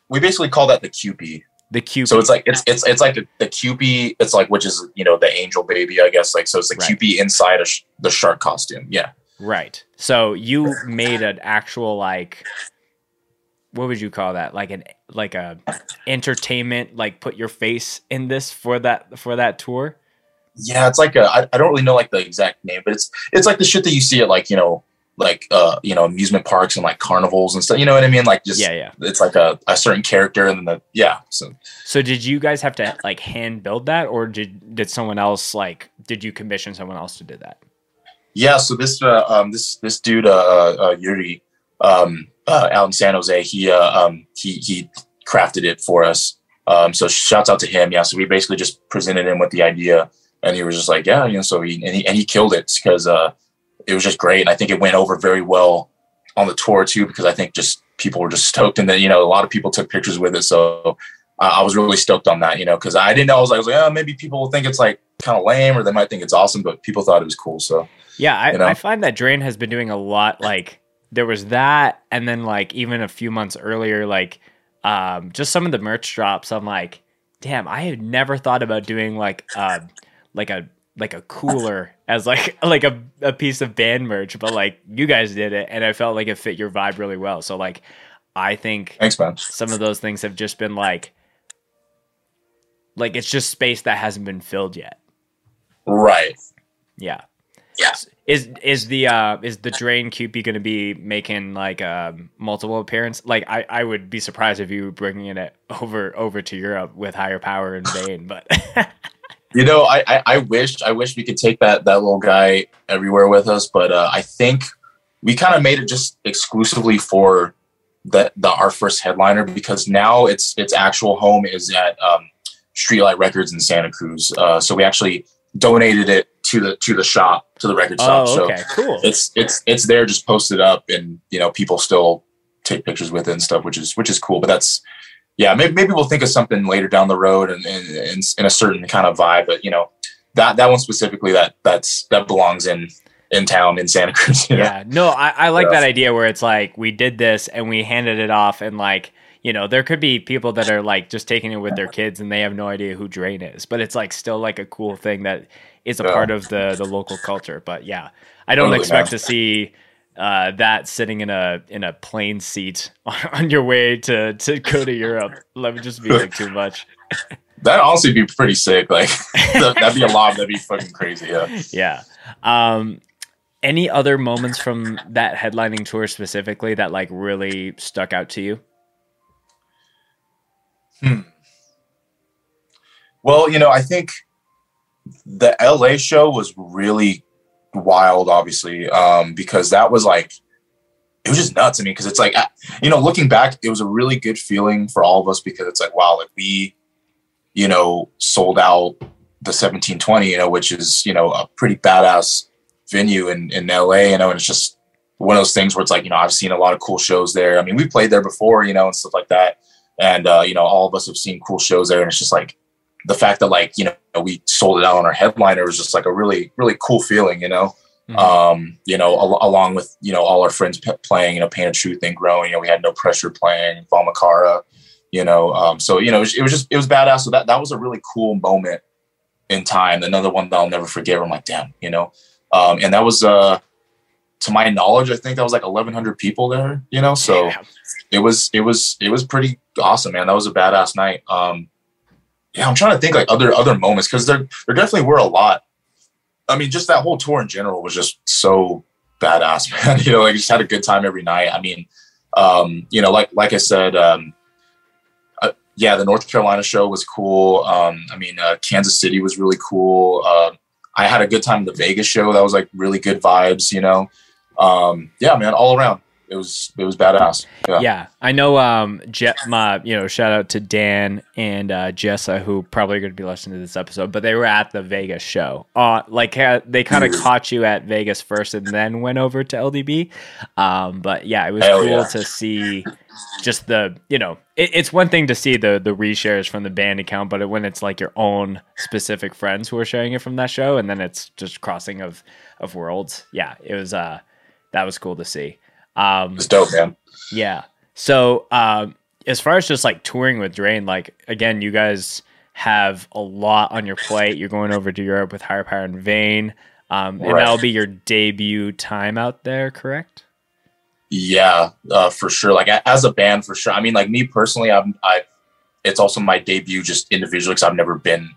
we basically call that the Kewpie. The Kewpie. So it's like it's it's it's like the, the Kewpie. It's like which is you know the angel baby, I guess. Like so, it's the right. Kewpie inside a sh- the shark costume. Yeah. Right. So you made an actual like what would you call that? Like an like a entertainment like put your face in this for that for that tour? Yeah, it's like a I, I don't really know like the exact name, but it's it's like the shit that you see at like, you know, like uh, you know, amusement parks and like carnivals and stuff. You know what I mean? Like just yeah, yeah. It's like a, a certain character and then the yeah. So So did you guys have to like hand build that or did did someone else like did you commission someone else to do that? Yeah, so this uh, um this this dude uh, uh Yuri um uh, out in San Jose, he uh, um, he he crafted it for us. Um, so shouts out to him. Yeah, so we basically just presented him with the idea, and he was just like, yeah, you know. So he and he, and he killed it because uh, it was just great, and I think it went over very well on the tour too because I think just people were just stoked, and then you know a lot of people took pictures with it. So uh, I was really stoked on that, you know, because I didn't know I was like, I was like, oh, maybe people will think it's like kind of lame, or they might think it's awesome, but people thought it was cool. So yeah, I, you know? I find that Drain has been doing a lot like there was that, and then like even a few months earlier, like um, just some of the merch drops. I'm like, damn, I had never thought about doing like uh, like a like a cooler <laughs> as like like a, a piece of band merch, but like you guys did it, and I felt like it fit your vibe really well. So like, I think Thanks, some of those things have just been like like it's just space that hasn't been filled yet. Right. Yeah. Yeah. Is is the uh is the Drain Cupid going to be making like um multiple appearance? Like I I would be surprised if you were bringing it over over to Europe with higher power and Vane, but <laughs> You know, I, I I wish I wish we could take that that little guy everywhere with us, but uh, I think we kind of made it just exclusively for the, the our first headliner because now its its actual home is at um, Streetlight Records in Santa Cruz. Uh, so we actually donated it to the to the shop to the record shop. oh okay, So cool. it's it's it's there just posted up and you know people still take pictures with it and stuff which is which is cool but that's yeah maybe, maybe we'll think of something later down the road and in, in a certain kind of vibe but you know that that one specifically that that's that belongs in in town in santa <laughs> cruz you know? Yeah, no, I, I like Yeah. that idea where it's like we did this and we handed it off, and like you know, there could be people that are like just taking it with their kids and they have no idea who Drain is, but it's like still like a cool thing that is a Yeah. part of the the local culture. But yeah, I don't Totally, expect man. to see uh, that sitting in a in a plane seat <laughs> on, on your way to to go to Europe. Let me just be like too much. <laughs> that'd honestly be pretty sick like <laughs> that- that'd be a lot that'd be fucking crazy yeah yeah. Um, any other moments from that headlining tour specifically that like really stuck out to you? Well, you know, I think the LA show was really wild, obviously, um, because that was like, it was just nuts to me because it's like, you know, looking back, it was a really good feeling for all of us because it's like, wow, like we, you know, sold out the 1720, you know, which is, you know, a pretty badass venue in, in LA, you know, and it's just one of those things where it's like, you know, I've seen a lot of cool shows there. I mean, we played there before, you know, and stuff like that. And, uh, you know, all of us have seen cool shows there. And it's just like, the fact that like you know we sold it out on our headliner was just like a really really cool feeling you know Mhm. um you know al- along with you know all our friends p- playing you know pain of truth and growing you know we had no pressure playing Vamachara, you know um so you know it was, it was just it was badass so that that was a really cool moment in time another one that i'll never forget i'm like damn you know um and that was uh to my knowledge i think that was like 1100 people there you know? So Damn. it was it was it was pretty awesome man. That was a badass night. Um yeah i'm trying to think like other other moments because there there definitely were a lot. I mean just that whole tour in general was just so badass <laughs> man you know? Like just had a good time every night. I mean um you know like like i said um uh, yeah the north carolina show was cool. Um i mean uh, kansas city was really cool. Uh, i had a good time at the vegas show. That was like really good vibes you know um yeah man all around it was it was badass yeah, Yeah, I know. Um, Je- my you know, shout out to Dan and uh, Jessa, who probably are going to be listening to this episode, but they were at the Vegas show. Uh, like uh, they kind of caught you at Vegas first, and then went over to LDB. Um, but yeah, it was Hell cool yeah. to see just the you know, it, it's one thing to see the the reshares from the band account, but when it's like your own specific friends who are sharing it from that show, and then it's just crossing of of worlds. Yeah, it was. Uh, that was cool to see. Um, it was dope man yeah. So, um, as far as just like touring with Drain, like again, you guys have a lot on your plate. You're going over to Europe with Higher Power and Vane, um, and Right. that'll be your debut time out there, correct? Yeah, uh, for sure. Like as a band, for sure. I mean, like me personally, I'm I. It's also my debut, just individually, because I've never been.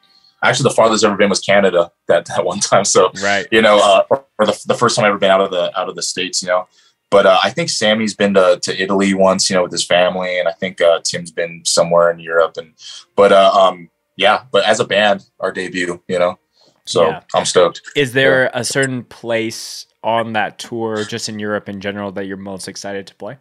Actually, the farthest I've ever been was Canada that that one time. So Right. you know, uh, or, or the, the first time I ever been out of the out of the states. You know, but uh, I think Sammy's been to, to Italy once. You know, with his family, and I think uh, Tim's been somewhere in Europe. And but uh, um, yeah, but as a band, our debut. You know, so Yeah. I'm stoked. Is there a certain place on that tour, just in Europe in general, that you're most excited to play?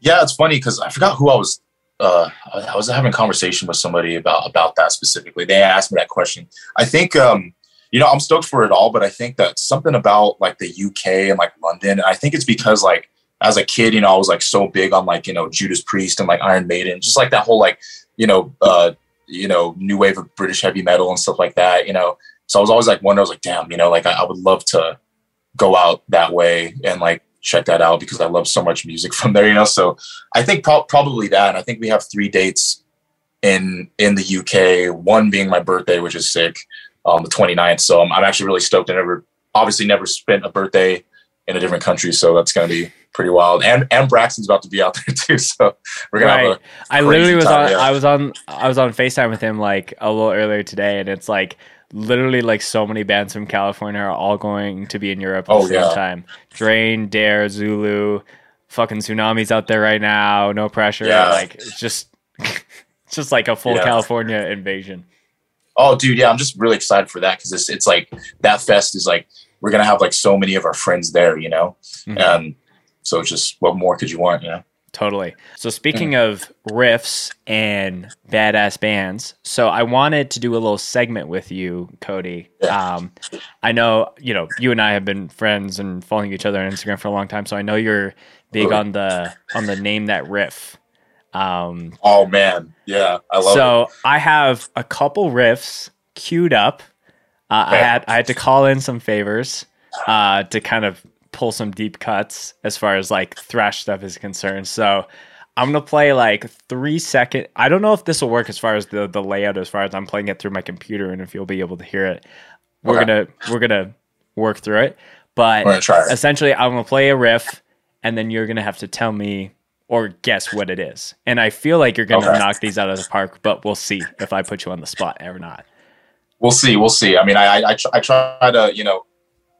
Yeah, it's funny because I forgot who I was. Uh, I was having a conversation with somebody about about that specifically. They asked me that question. I think, um, you know, I'm stoked for it all, but I think that something about like the UK and like London. I think it's because like as a kid, you know, I was like so big on like you know Judas Priest and like Iron Maiden, just like that whole like you know uh you know new wave of British heavy metal and stuff like that. You know, so I was always like wondering, I was like, damn, you know, like I, I would love to go out that way and like check that out because I love so much music <laughs> from there, you know. So I think pro- probably that. And I think we have three dates in in the UK. One being my birthday, which is sick, um, the 29th. So I'm, I'm actually really stoked. I never, obviously, never spent a birthday in a different country, so that's gonna be pretty wild. And and Braxton's about to be out <laughs> there too, so we're gonna have Right. a I literally was on. I was on. I was on Facetime with him like a little earlier today, and it's like literally like so many bands from California are all going to be in Europe at Oh, the same yeah. time. Drain, Dare, Zulu, fucking Sunami's out there right now. No pressure. Yeah. Like it's just it's <laughs> just like a full Yeah. California invasion. Oh, dude, yeah, I'm just really excited for that because it's it's like that fest is like we're gonna have like so many of our friends there, you know, Mhm. and so it's just what more could you want, you know? Totally. So speaking of riffs and badass bands, so I wanted to do a little segment with you, Cody. Um, I know you know you and I have been friends and following each other on Instagram for a long time, so I know you're big on the on the name that riff. Um, Oh man, yeah, I love it. so I have a couple riffs queued up. Uh, I had I had to call in some favors uh, to kind of pull some deep cuts as far as like thrash stuff is concerned. So I'm gonna play like three second. I don't know if this will work as far as the the layout, as far as I'm playing it through my computer, and if you'll be able to hear it. We're Okay. gonna we're gonna work through it, but We're gonna try it. essentially I'm gonna play a riff, and then you're gonna have to tell me or guess what it is. And I feel like you're gonna Okay. knock these out of the park, but we'll see if I put you on the spot or not. We'll see, we'll see. I mean, I I, I try to you know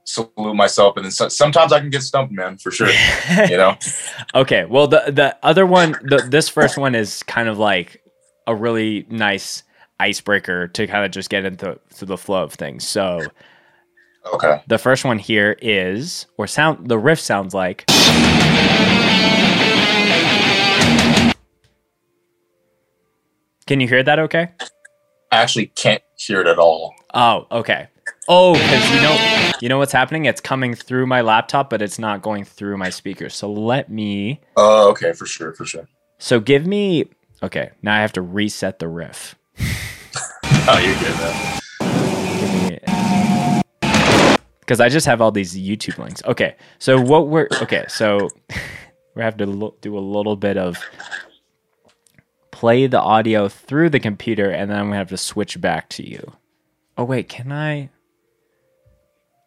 salute myself, and then so, sometimes I can get stumped, man, for sure. You know, <laughs> Okay. Well, the the other one, the, this first one is kind of like a really nice icebreaker to kind of just get into to the flow of things. So okay. the first one here is, or sound, the riff sounds like. Can you hear that? Okay. I actually can't hear it at all. Oh, okay. Oh, because you know, you know what's happening? It's coming through my laptop, but it's not going through my speakers. So let me. Oh, okay, for sure, for sure. So give me. Okay, now I have to reset the riff. <laughs> Oh, you're good, man. Because I just have all these YouTube links. Okay, so what we're okay, so <laughs> we have to lo- do a little bit of play the audio through the computer, and then I'm have to switch back to you. Oh wait, can I?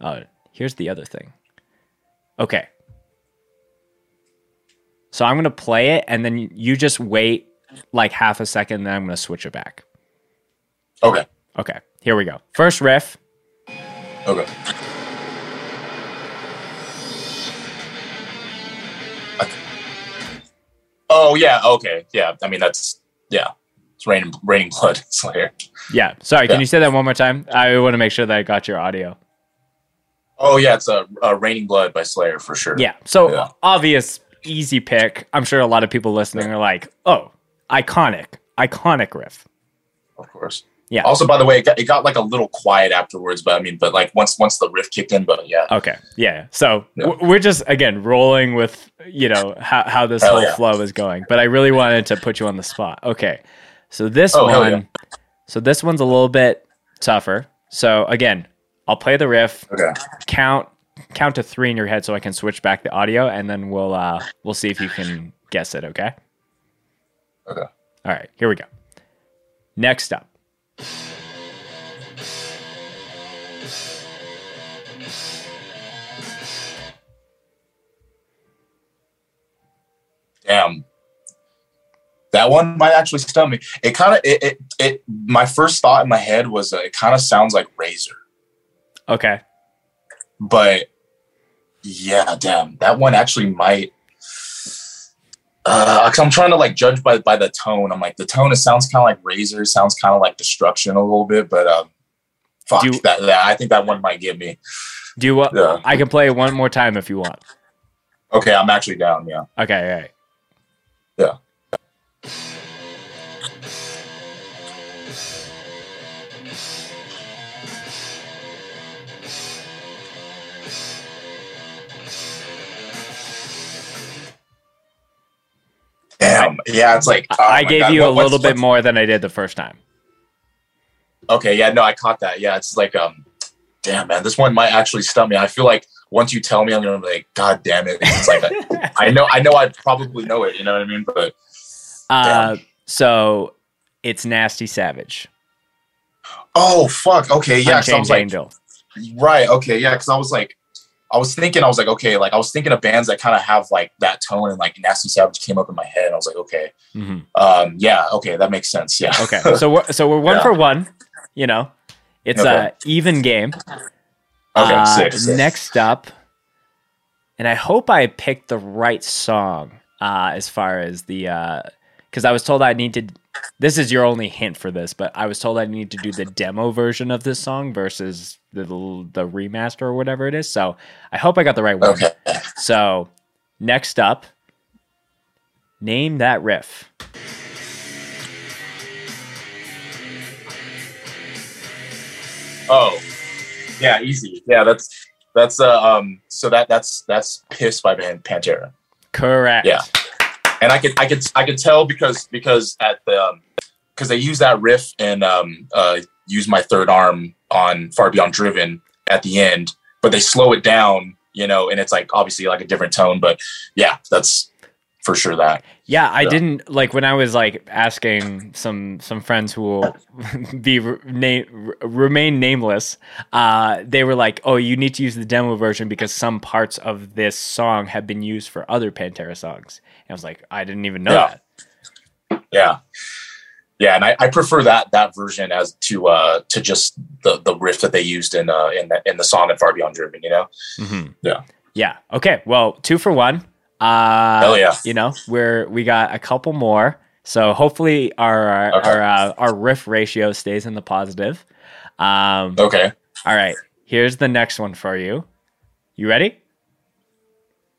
Oh, here's the other thing. Okay. So I'm gonna play it, and then you just wait like half a second, and then I'm gonna switch it back. Okay, Okay, here we go. First riff. okay. Oh yeah, okay, yeah. I mean that's yeah. It's raining, raining blood <laughs> Slayer. Yeah. Sorry, can Yeah. you say that one more time? I want to make sure that I got your audio. Oh yeah, it's a, a raining blood by Slayer for sure. Yeah. So Yeah. obvious, easy pick. I'm sure a lot of people listening are like, oh, iconic, iconic riff. of course. Yeah. Also, by the way, it got, it got like a little quiet afterwards, but I mean, but like once once the riff kicked in, but yeah. Okay. Yeah. So Yeah. we're just again rolling with you know how how this Hell whole yeah. flow is going. But I really wanted to put you on the spot. Okay. So this Oh, one, so this one's a little bit tougher. So again, I'll play the riff. Okay. count count to three in your head so I can switch back the audio and then we'll uh we'll see if you can guess it, okay? Okay. All right, here we go. Next up. Damn. That one might actually stun me. It kind of it, it it my first thought in my head was uh, it kind of sounds like Razor, Okay. but yeah, damn, that one actually might. Uh, i I'm trying to like judge by by the tone. I'm like the tone. It sounds kind of like Razor. Sounds kind of like Destruction a little bit, but um, fuck you- that, that. I think that one might get me. Do you want Yeah. I can play it one more time if you want. Okay, I'm actually down. Yeah. Okay, all right. Yeah. Damn. Yeah, it's like oh I gave God, you what- a little bit more than I did the first time. Okay, yeah, no, I caught that. Yeah, it's like um damn man, this one might actually stump me. I feel like once you tell me I'm gonna be like, God damn it. It's like <laughs> I know I know I probably know it, you know what I mean? But Uh so it's Nasty Savage. oh fuck, okay, yeah, I was like Angel. Right. Okay. Yeah. Because I was like, I was thinking, I was like, okay, like I was thinking of bands that kind of have like that tone, and like Nasty Savage came up in my head. And I was like, okay, hmm um, yeah, okay, that makes sense. Yeah. Okay. So we're so we're one <laughs> Yeah. for one, you know. It's Okay. a even game. Okay, Uh, sick, sick. Next up, and I hope I picked the right song uh, as far as the because I was told I need to. This is your only hint for this, but I was told I need to do the demo version of this song versus the the remaster or whatever it is. So I hope I got the right one. Okay. So next up, name that riff. Oh, yeah, easy. Yeah, that's that's uh, um. So that that's that's "Piss" by Pantera. Correct. Yeah. And I could I could I could tell because because at the um, because they use that riff and um uh use my third arm on Far Beyond Driven at the end, but they slow it down, you know, and it's like obviously like a different tone, but yeah, that's for sure that. Yeah, I didn't like when I was like asking some some friends who will <laughs> be re- na- remain nameless. Uh, they were like, "Oh, you need to use the demo version because some parts of this song have been used for other Pantera songs." And I was like, "I didn't even know Yeah. that." Yeah. Yeah, and I, I prefer that that version as to uh to just the the riff that they used in uh in the in the song at Far Beyond Driven, you know? Mhm. Yeah. Yeah. Okay. Well, two for one. Uh, Hell yeah. You know, we're we got a couple more, so hopefully our our Okay. our, uh, our riff ratio stays in the positive. Um, Okay. All right. Here's the next one for you. You ready?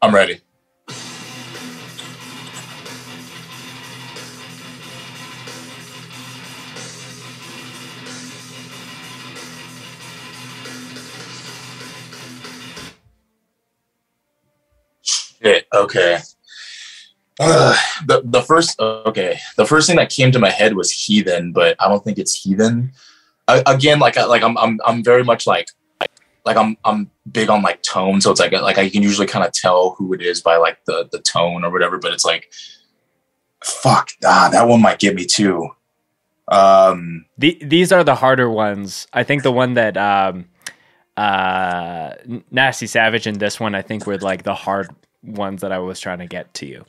I'm ready. Okay. Ugh, the the first okay the first thing that came to my head was heathen, but I don't think it's heathen. I, again, like I- like I'm I'm I'm very much like like I'm I'm big on like tone, so it's like like I can usually kind of tell who it is by like the the tone or whatever. But it's like, fuck, ah, that one might get me too. Um, The, these are the harder ones. I think the one that um, uh, Nasty Savage and this one, I think, were like the hard ones that I was trying to get to you.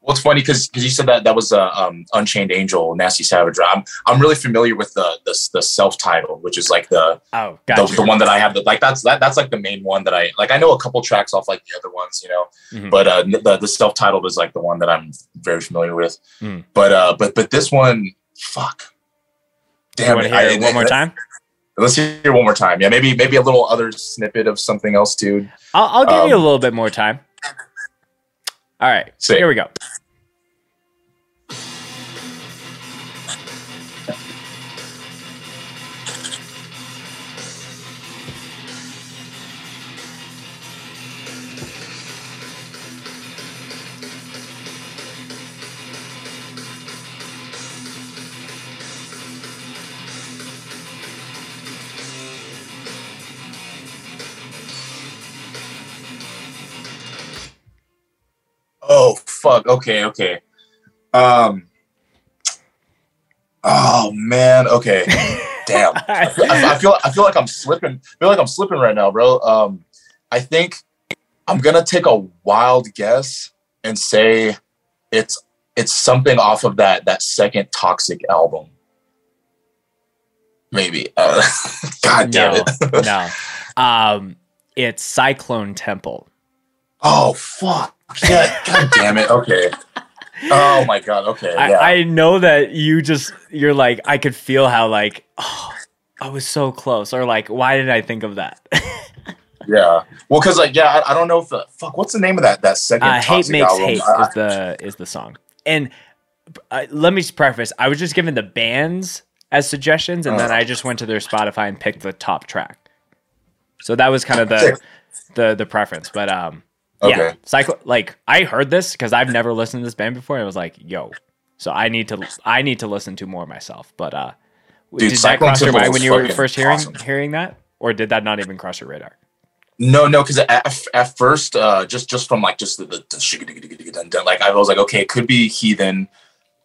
well, it's funny because because you said that that was uh, um Unchained Angel, Nasty Savage. I'm I'm really familiar with the the, the self title, which is like the Oh, the, gotcha. the one that I have. That, like that's that, that's like the main one that I like. I know a couple tracks off like the other ones, you know, Mhm. but uh, the the self titled is like the one that I'm very familiar with. Mm. But uh, but but this one, fuck, damn it! I- it one more time? Let's hear it one more time. Yeah, maybe maybe a little other snippet of something else too. I'll, I'll give you a Um, little bit more time. All right. Sick. Here we go. Fuck. Okay. Okay. Um. Oh man. Okay. <laughs> Damn. I, I feel I feel like I'm slipping. I feel like I'm slipping right now, bro. Um, I think I'm gonna take a wild guess and say it's it's something off of that that second Toxik album. Maybe. Uh, <laughs> God damn no, it. no. <laughs> Um, it's Cyclone Temple. oh fuck. Yeah. God damn it. Okay. Oh my god. Okay. I, Yeah. I know that you just you're like I could feel how like oh I was so close or like why did I think of that? <laughs> Yeah. Well, because like, yeah, I, I don't know if the fuck. What's the name of that that second uh, hate makes album? hate I- is the is the song. And uh, let me just preface: I was just given the bands as suggestions, and then Uh. I just went to their Spotify and picked the top track. So that was kind of the the the preference. But um, Okay. yeah, cycle like I heard this because I've never listened to this band before. And I was like, yo, so I need to I need to listen to more myself. But uh, Dude, did that cross your mind when you were first hearing awesome. hearing that, or did that not even cross your radar? No, no, because at, at first, uh, just just from like just the, the, the like I was like, okay, it could be heathen,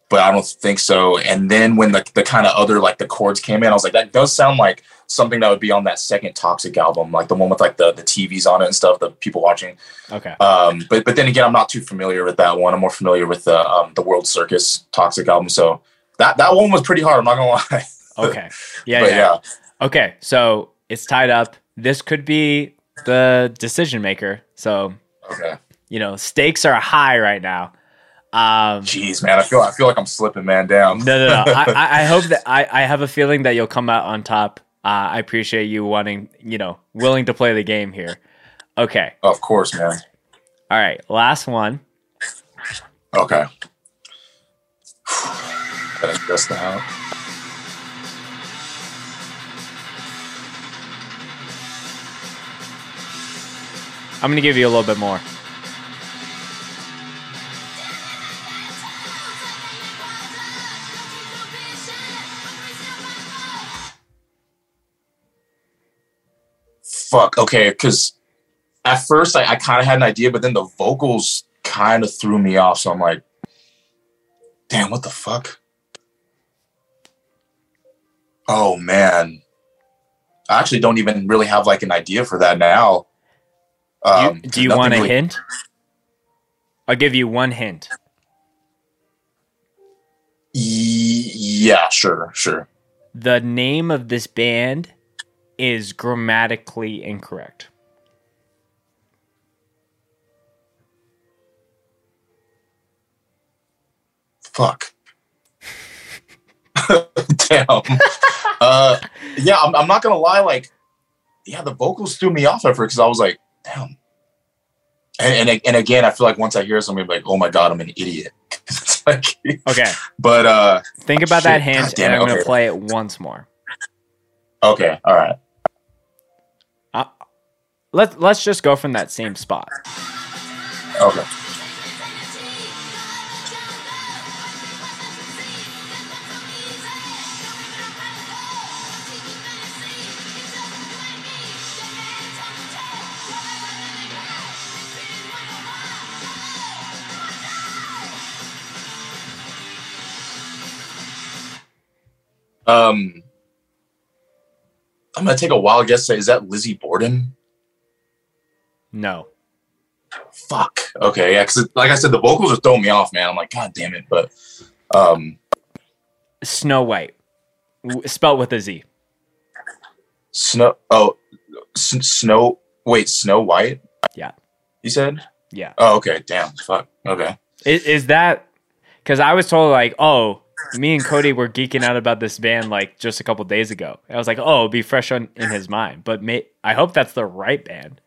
but I don't think so. And then when the the kind of other like the chords came in, I was like, that does sound like something that would be on that second Toxik album, like the one with like the the TVs on it and stuff, the people watching. Okay, Um, but but then again, I'm not too familiar with that one. I'm more familiar with the um, the World Circus Toxik album. So that that one was pretty hard. I'm not gonna <laughs> lie. okay, yeah, but yeah. yeah. Okay, so it's tied up. This could be the decision maker. So Okay. you know, stakes are high right now. Um, Jeez, man, I feel I feel like I'm slipping man down. no, no, no. I, I- <laughs> hope that I, I have a feeling that you'll come out on top. Uh, I appreciate you wanting, you know, willing to play the game here. Okay. of course, man. All right. Last one. Okay. Gotta adjust out. I'm going to give you a little bit more. Fuck. Okay, because at first I, I kind of had an idea, but then the vocals kind of threw me off. So I'm like, damn, what the fuck? Oh man, I actually don't even really have like an idea for that now. Do you, Um, do you want a really- hint? I'll give you one hint. Y- yeah, sure, sure. The name of this band is grammatically incorrect. Fuck. <laughs> Damn. uh, yeah, I'm, I'm not gonna lie. Like, yeah, the vocals threw me off at first because I was like, damn. And, and and again, I feel like once I hear something like, oh my god, I'm an idiot. <laughs> like, Okay. but uh, Think about that hint, and I'm going to okay. play it once more. Okay, all right, Let's let's just go from that same spot. okay. Um, I'm gonna take a wild guess. Is that Lizzie Borden? No. Fuck. Okay, yeah. Because like I said, the vocals are throwing me off, man. I'm like, god damn it. But um, Snow White. Spelled with a Z. snow. Oh, s- snow. Wait, Snow White. Yeah. You said. Yeah. Oh, okay. Damn. Fuck. Okay. Is, is that because I was told like, oh, me and Cody were geeking out about this band like just a couple days ago. I was like, oh, it'll be fresh on in his mind. But may, I hope that's the right band.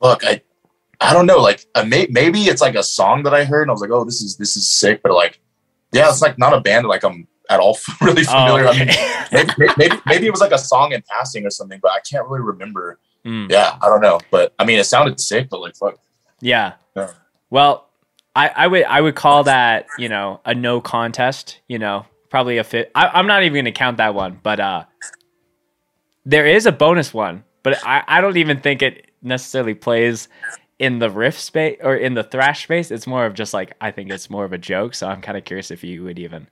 Look, I, I don't know. Like, uh, may, maybe it's like a song that I heard, and I was like, oh, this is this is sick. But like, yeah, it's like not a band like I'm at all <laughs> really familiar. Oh, I mean, maybe, maybe maybe it was like a song in passing or something, but I can't really remember. Mm, Yeah, I don't know. But I mean, it sounded sick. But like, fuck. yeah. Yeah. Well, I, I would I would call that you know a no contest. You know, probably a fit. I, I'm not even going to count that one, but uh, there is a bonus one. But I, I don't even think it necessarily plays in the riff space or in the thrash space. It's more of just like I think it's more of a joke. So I'm kind of curious if you would even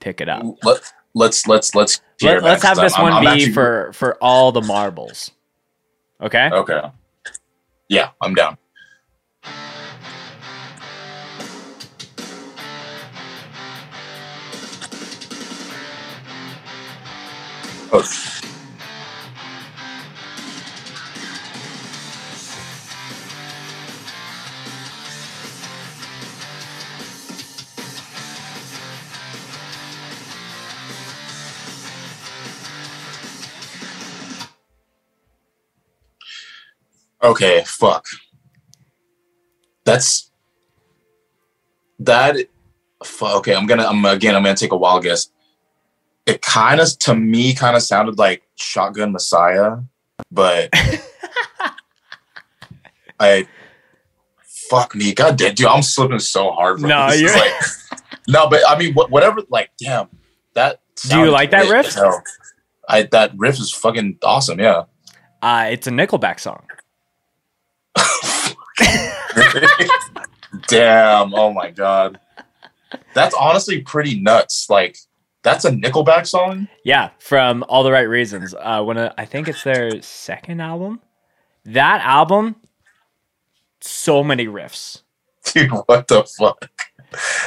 pick it up. Let, let's let's let's Let, us have this I'm- one I'm be actually- for for all the marbles. Okay. Okay. Yeah, I'm down. Okay, fuck. That's that. Fuck, okay, I'm gonna. I'm again. I'm gonna take a wild guess. It kind of, to me, kind of sounded like Shotgun Messiah, but <laughs> I. Fuck me, god damn, dude, I'm slipping so hard. bro. No, This you're- like, <laughs> no, but I mean, wha- whatever. Like, damn, that. Do you like that riff? hell. I that riff is fucking awesome. Yeah. Uh, it's a Nickelback song. <laughs> Damn. Oh my god. That's honestly pretty nuts. Like that's a Nickelback song. Yeah, from All the Right Reasons. Uh, when I think it's their second album. That album, so many riffs. <laughs> Dude, what the fuck?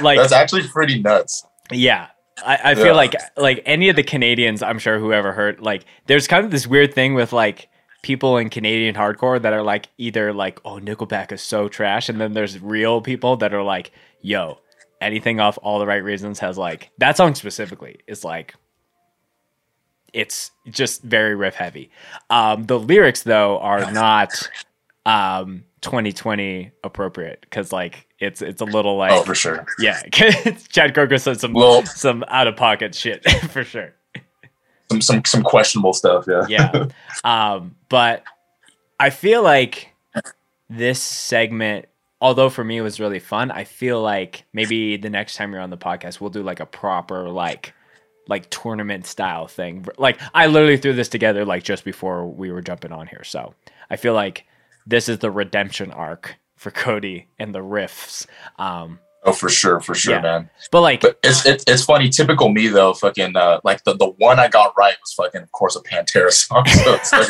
Like, That's actually pretty nuts. yeah, I, I feel Yeah. like like any of the Canadians, I'm sure whoever heard like there's kind of this weird thing with like people in Canadian hardcore that are like either like oh Nickelback is so trash, and then there's real people that are like yo anything off all the right reasons has like that song specifically is like it's just very riff heavy. Um, the lyrics though are not um 2020 appropriate because like it's it's a little like Oh, for sure. yeah, <laughs> Chad Kroeger said some Well- some out of pocket shit <laughs> for sure. Some some some questionable stuff. Yeah. Yeah, <laughs> um, but I feel like this segment, although for me it was really fun, I feel like maybe the next time you're on the podcast, we'll do like a proper like like tournament style thing. Like I literally threw this together like just before we were jumping on here, so I feel like this is the redemption arc for Cody and the riffs. Um, Oh, for sure, for sure, Yeah. man. but like But it's, it's it's funny. Typical me though. Fucking uh, like the the one I got right was fucking, of course, a Pantera song. <laughs> So it's like,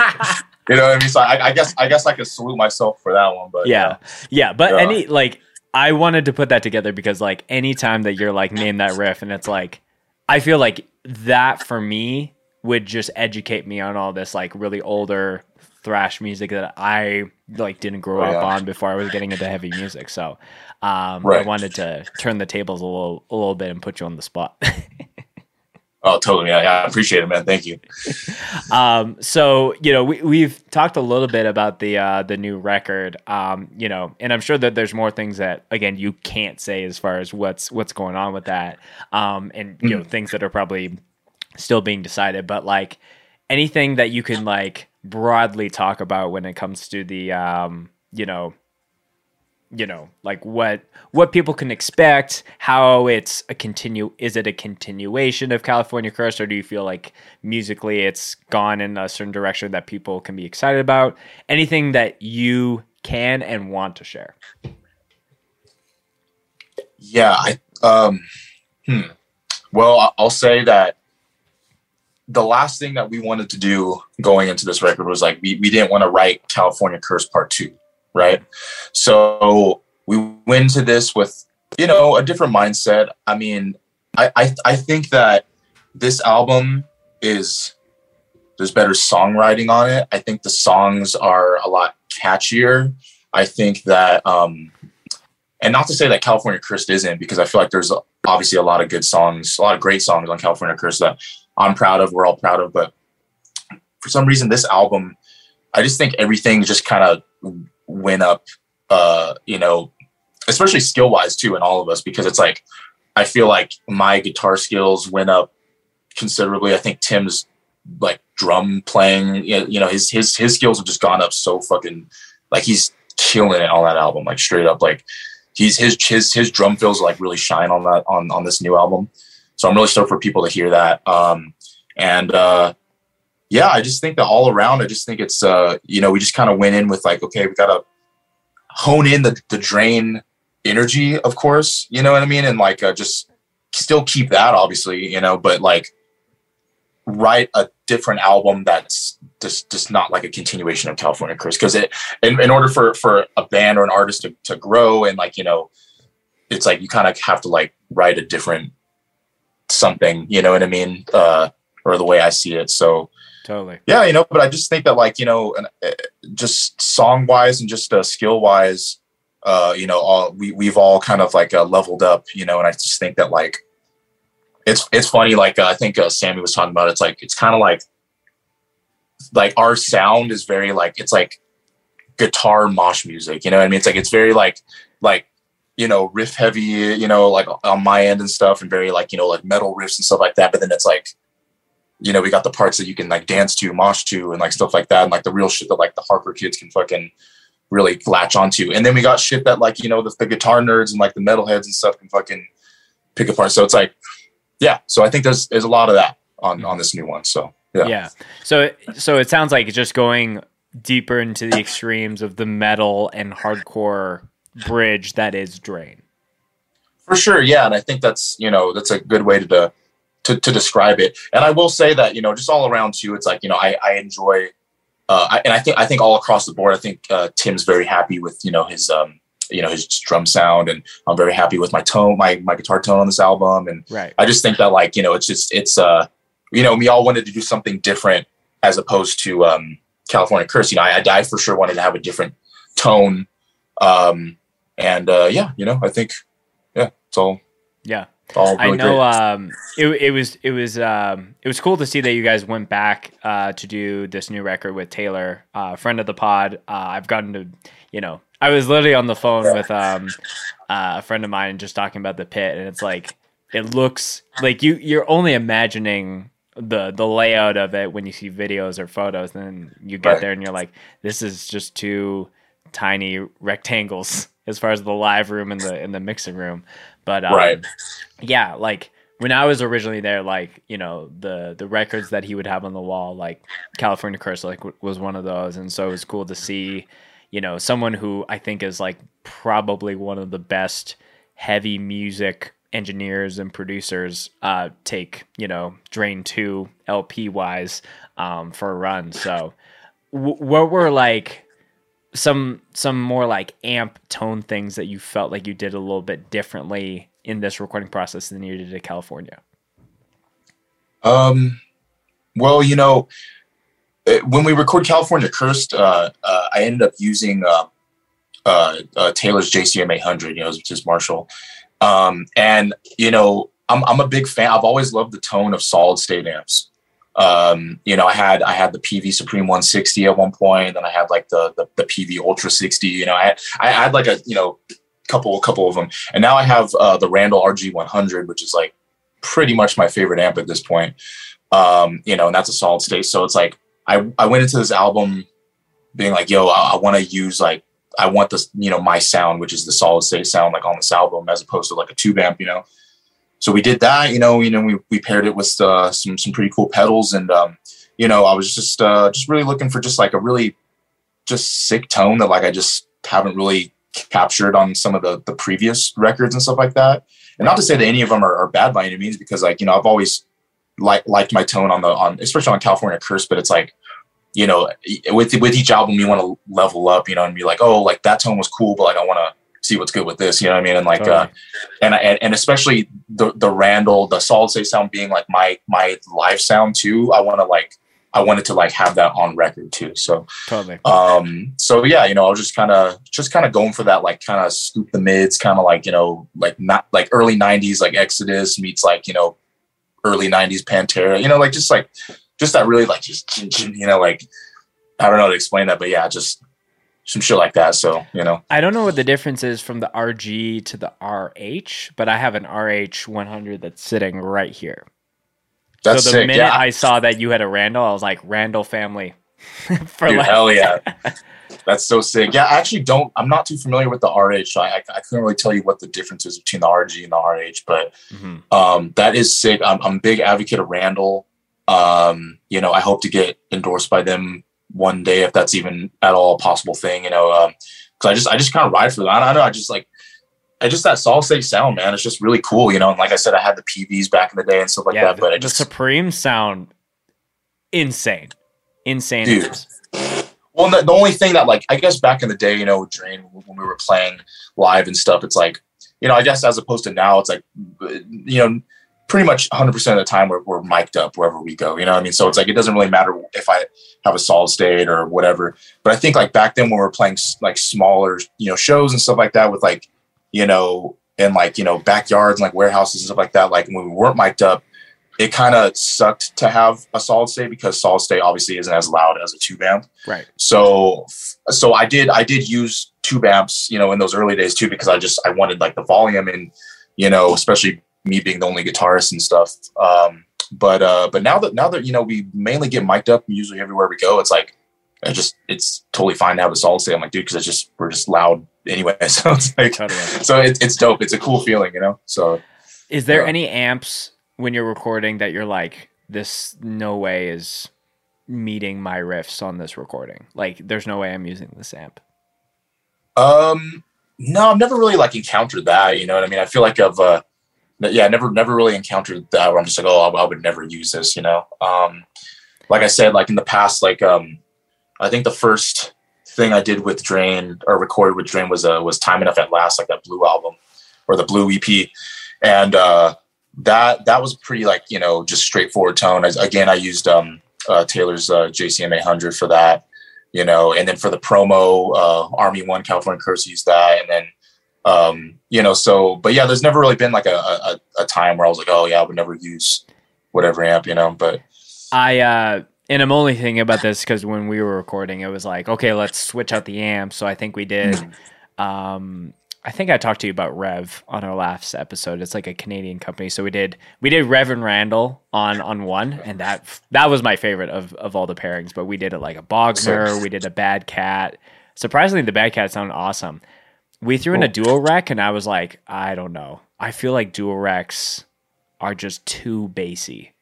you know what I mean? So I, I guess I guess I could salute myself for that one. But yeah yeah but Yeah. any like i wanted to put that together because like anytime that you're like name that riff and it's like i feel like that for me would just educate me on all this like really older thrash music that i like didn't grow Oh, up yeah. on before i was getting into heavy music so um i wanted to turn the tables a little a little bit and put you on the spot <laughs> Oh, totally. Yeah, yeah. I appreciate it, man. Thank you. <laughs> Um, so you know, we we've talked a little bit about the uh, the new record. Um, you know, and I'm sure that there's more things that again you can't say as far as what's what's going on with that. Um, and you know, things that are probably still being decided. But like anything that you can like broadly talk about when it comes to the um, you know, you know like what what people can expect how it's a continue is it a continuation of california curse or do you feel like musically it's gone in a certain direction that people can be excited about? Anything that you can and want to share? Yeah, I um hmm. Well, I'll say that the last thing that we wanted to do going into this record was like we, we didn't want to write California Curse Part Two, right? So we went into this with you know a different mindset. I mean, I I, I think that this album is there's better songwriting on it. I think the songs are a lot catchier. I think that um and not to say that California Cursed isn't, because I feel like there's obviously a lot of good songs, a lot of great songs on California Cursed that I'm proud of, we're all proud of. But for some reason, this album, I just think everything just kind of went up, uh, you know, especially skill wise too, in all of us, because it's like, I feel like my guitar skills went up considerably. I think Tim's like drum playing, you know, his, his, his skills have just gone up so fucking, like he's killing it on that album, like straight up, like, he's his his his drum fills like really shine on that on on this new album. So I'm really stoked for people to hear that. Um, and uh, yeah, I just think that all around, I just think it's uh, you know, we just kind of went in with like, okay, we gotta hone in the the drain energy, of course, you know what I mean, and like uh, just still keep that obviously, you know, but like write a different album that's just just not like a continuation of California Curse because it in, in order for for a band or an artist to, to grow and like you know it's like you kind of have to like write a different something you know what i mean? Uh or the way i see it. So totally. Yeah you know but i just think that like you know and, uh, just song wise and just uh, skill wise uh you know all we, we've all kind of like uh, leveled up you know and i just think that like it's it's funny like uh, i think uh, sammy was talking about it's like it's kind of like like our sound is very like it's like guitar mosh music you know what i mean? It's like it's very like like you know riff heavy you know like on my end and stuff and very like you know like metal riffs and stuff like that but then it's like you know we got the parts that you can like dance to mosh to and like stuff like that and like the real shit that like the harper kids can fucking really latch onto. And then we got shit that like you know the, the guitar nerds and like the metalheads and stuff can fucking pick apart. So it's like yeah so i think there's there's a lot of that on on this new one so yeah, yeah. So so it sounds like just going deeper into the extremes of the metal and hardcore bridge that is drain. For sure yeah and i think that's you know that's a good way to to, to describe it and i will say that you know just all around too it's like you know i i enjoy uh I, and i think i think all across the board i think uh tim's very happy with you know his um you know his drum sound, and I'm very happy with my tone, my my guitar tone on this album, and Right. I just think that like you know it's just it's uh you know we all wanted to do something different as opposed to um California Curse. You know, I, I for sure wanted to have a different tone, um and uh yeah, you know I think yeah it's all Yeah. All really I know um it, it was it was um it was cool to see that you guys went back uh to do this new record with Taylor, uh friend of the pod. Uh I've gotten to you know, I was literally on the phone with um uh, a friend of mine and just talking about the pit and it's like it looks like you you're only imagining the the layout of it when you see videos or photos and then you get Right. there and you're like this is just two tiny rectangles <laughs> as far as the live room and the in the mixing room but um, Right. yeah like when i was originally there like you know the the records that he would have on the wall like california curse like w- was one of those and so it was cool to see you know someone who i think is like probably one of the best heavy music engineers and producers uh take you know drain 2 lp wise um for a run so w- what were like some some more like amp tone things that you felt like you did a little bit differently in this recording process than you did in California? Um, well, you know, it- when we record California Cursed, uh, uh, I ended up using uh, uh, uh, Taylor's JCM 800, you know, which is Marshall. Um, and you know, I'm I'm a big fan. I've always loved the tone of solid state amps. Um, you know, I had I had the Peavey Supreme 160 at one point, then I had like the the, the Peavey Ultra 60. You know, I had, I had like a you know couple couple of them, and now I have uh, the Randall RG 100, which is like pretty much my favorite amp at this point. Um, you know, and that's a solid state. So it's like I I went into this album being like, yo, I, I want to use like I want this, you know, my sound, which is the solid state sound, like on this album, as opposed to like a tube amp, you know. So we did that, you know, you know, we, we paired it with uh, some some pretty cool pedals, and um, you know, I was just uh, just really looking for just like a really just sick tone that like I just haven't really captured on some of the the previous records and stuff like that. And not to say that any of them are, are bad by any means, because like you know, I've always like liked my tone on the on especially on California Curse, but it's like you know, with with each album you want to level up, you know, and be like, oh, like that tone was cool, but like I want to see what's good with this, you know what I mean? And like, uh, and, and and especially the the Randall, the solid state sound being like my my live sound too. I want to like I wanted to like have that on record too. So Totally. um so yeah you know i was just kind of just kind of going for that like kind of scoop the mids kind of like you know like not like early 90s like exodus meets like you know early 90s pantera you know like just like just that really like just you know like i don't know how to explain that but yeah just some shit like that so you know I don't know what the difference is from the RG to the RH, but I have an RH 100 that's sitting right here. that's so the sick minute yeah I saw that you had a Randall, I was like Randall family. <laughs> For Dude, life. hell yeah <laughs> that's so sick yeah i actually don't i'm not too familiar with the rh so I, I couldn't really tell you what the difference is between the rg and the rh but Mhm. um, that is sick. I'm, I'm a big advocate of Randall. Um, you know, I hope to get endorsed by them one day if that's even at all a possible thing. You know, um, because I just I just kind of ride for that. I don't know. I just like I just that solid state sound, man. It's just really cool. You know, and like I said, I had the Peaveys back in the day and stuff like yeah, that. the, But I the just Supreme sound insane. Insane. Dude. Well, the, the only thing that, like, I guess back in the day, you know, with Drain, when we were playing live and stuff, it's like, you know, I guess as opposed to now, it's like, you know, pretty much 100% of the time we're, we're mic'd up wherever we go. You know what I mean? So it's like, it doesn't really matter if I have a solid state or whatever. But I think, like, back then when we were playing, like, smaller, you know, shows and stuff like that with, like, you know, in, like, you know, backyards and, like, warehouses and stuff like that, like, when we weren't mic'd up, it kind of sucked to have a solid state because solid state obviously isn't as loud as a tube amp. Right. So so I did I did use tube amps, you know, in those early days too, because I just I wanted like the volume and you know, especially me being the only guitarist and stuff. Um, but uh, but now that now that you know we mainly get mic'd up usually everywhere we go, it's like I just it's totally fine to have a solid state. I'm like, dude, because it's just we're just loud anyway. <laughs> So it's like Totally. so it's it's dope. It's a cool feeling, you know. So Is there Yeah. any amps when you're recording that you're like, this no way is meeting my riffs on this recording? Like, there's no way I'm using this amp. Um, no, I've never really like encountered that. You know what I mean? I feel like I've, uh, yeah, I never, never really encountered that where I'm just like, oh, I, I would never use this. You know, um, like I said, like in the past, like um, I think the first thing I did with Drain or recorded with Drain was uh, was Time Enough at Last, like that Blue album or the Blue EP, and uh, that that was pretty like you know just straightforward tone. As, again, I used um, uh, Taylor's uh, JCM 800 for that, you know, and then for the promo, uh, Army One California Curse used that, and then um, you know, so but yeah, there's never really been like a, a a time where I was like, oh yeah, I would never use whatever amp, you know, but I uh and I'm only thinking about this because when we were recording, it was like, okay, let's switch out the amp. So I think we did. <laughs> Um, I think I talked to you about Revv on our last episode. It's like a Canadian company, so we did we did Revv and Randall on on one, and that that was my favorite of of all the pairings. But we did it like a Bogner, we did a Bad Cat. Surprisingly, the Bad Cat sounded awesome. We threw in a dual rec, and I was like, I don't know. I feel like dual recs are just too bassy.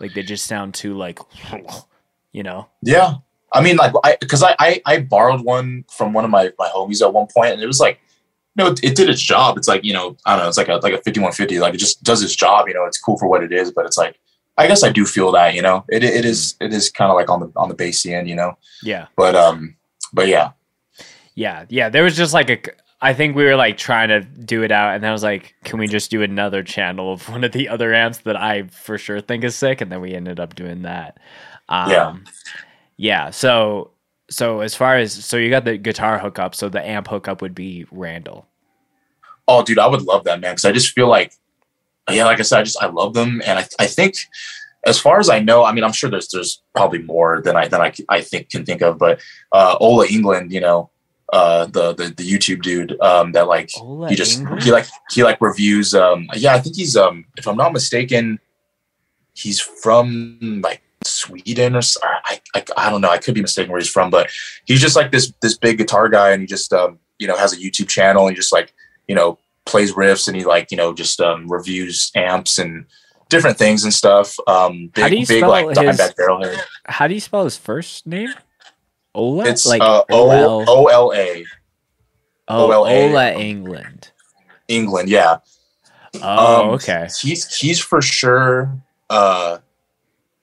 Like they just sound too like, <sighs> you know. Yeah, I mean, like, I because I, I I borrowed one from one of my my homies at one point, and it was like, you know, it, it did its job. It's like you know, I don't know, it's like a like a fifty one fifty. Like it just does its job. You know, it's cool for what it is, but it's like, I guess I do feel that. You know, it it is it is kind of like on the on the bassy end. You know, Yeah. but um, but yeah, Yeah, yeah. There was just like a. I think we were like trying to do it out, and then I was like, "Can we just do another channel of one of the other amps that I for sure think is sick?" And then we ended up doing that. Um, Yeah. yeah. So, so as far as so you got the guitar hookup, so the amp hookup would be Randall. Oh, dude, I would love that, man. Because I just feel like, yeah, like I said, I just I love them, and I I think, as far as I know, I mean, I'm sure there's there's probably more than I than I I think can think of, but uh, Ola Englund, you know, uh, the the the YouTube dude, um, that like Ola he just Englund? he like he like reviews, um, yeah, I think he's um, if I'm not mistaken, he's from like Sweden or I I don't know, I could be mistaken where he's from, but he's just like this this big guitar guy, and he just um, you know, has a YouTube channel, and he just like you know plays riffs and he like you know just um, reviews amps and different things and stuff. Um, big How do you big spell like his- How do you spell his first name? Ola. It's like uh, O O-L- O L A O-L-A. Ola Englund. Englund. Yeah. Oh, Um, okay. He's he's for sure uh,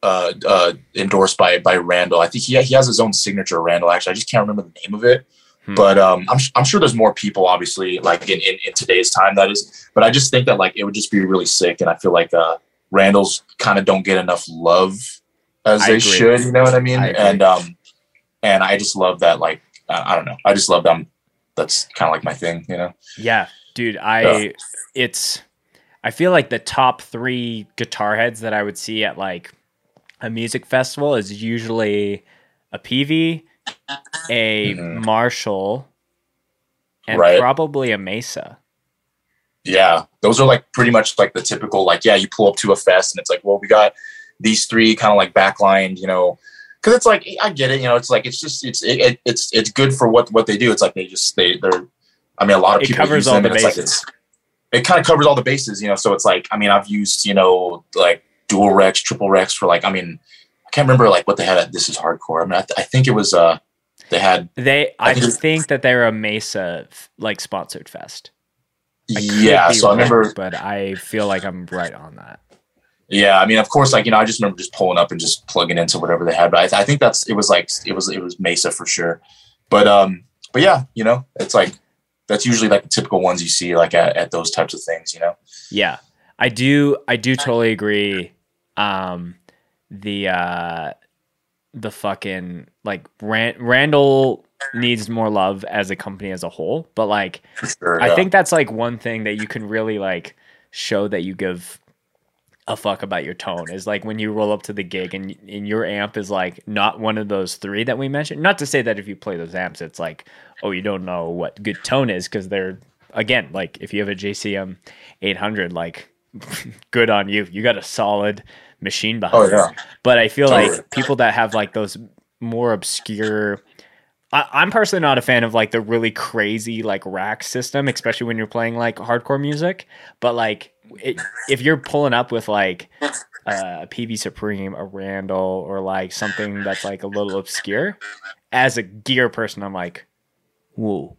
uh, uh, endorsed by by Randall. I think he he has his own signature Randall. Actually, I just can't remember the name of it. Hmm. But um, I'm I'm sure there's more people, obviously, like in, in in today's time that is. But I just think that like it would just be really sick, and I feel like uh, Randall's kind of don't get enough love as I they agree. should. You know what I mean? I and um, and I just love that. Like I I don't know. I just love them. That's kind of like my thing. You know? Yeah, dude, I Yeah. it's I feel like the top 3 guitar heads that I would see at like a music festival is usually a Peavey, a Mhm. Marshall, and Right. probably a Mesa. Yeah, those are like pretty much like the typical like yeah, you pull up to a fest and it's like well we got these three kind of like backlined, you know, because it's like I get it, you know, it's like it's just it's it, it, it's it's good for what what they do. It's like they just they they're I mean a lot of It people covers use all them the it's like it's it kind of covers all the bases, you know. So it's like I mean I've used you know like dual Recs, triple Recs for like I mean I can't remember like what they had at This Is Hardcore. I mean I, th- I think it was uh they had They I, I think think that they're a Mesa like sponsored fest. I yeah. So I remember but I feel like I'm right on that. Yeah, I mean, of course, like you know, I just remember just pulling up and just plugging into whatever they had. But I, th- I think that's it was like it was it was Mesa for sure. But um, but yeah, you know, it's like that's usually like the typical ones you see like at, at those types of things. You know, Yeah, I do. I do totally agree. Um, the uh, the fucking like Ran- Randall needs more love as a company as a whole, but like sure. I yeah. think that's like one thing that you can really like show that you give a fuck about your tone is like when you roll up to the gig and, and your amp is like not one of those three that we mentioned. Not to say that if you play those amps, it's like, oh, you don't know what good tone is because they're again like if you have a JCM 800, like <laughs> good on you. You got a solid machine behind. Oh it. yeah, But I feel Totally. like people that have like those more obscure. I, I'm personally not a fan of like the really crazy like rack system, especially when you're playing like hardcore music. But like, it, if you're pulling up with like uh, a Peavey Supreme, a Randall, or like something that's like a little obscure, as a gear person, I'm like, whoa.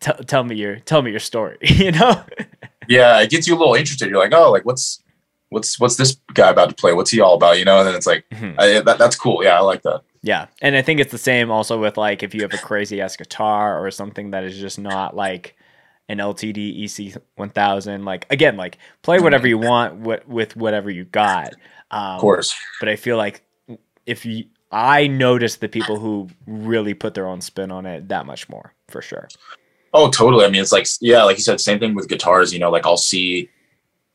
Tell, tell me your tell me your story, <laughs> you know? yeah. It gets you a little interested. You're like, oh, like what's what's what's this guy about to play? What's he all about? You know, and then it's like Mhm. I, that, that's cool. Yeah, I like that. Yeah, and I think it's the same also with like if you have a crazy ass guitar or something that is just not like an LTD EC one thousand. Like again, like play whatever you want with, with whatever you got. Um, Of course. but I feel like if you, I notice the people who really put their own spin on it that much more for sure. Oh, totally. I mean, it's like yeah, like you said, same thing with guitars. You know, like I'll see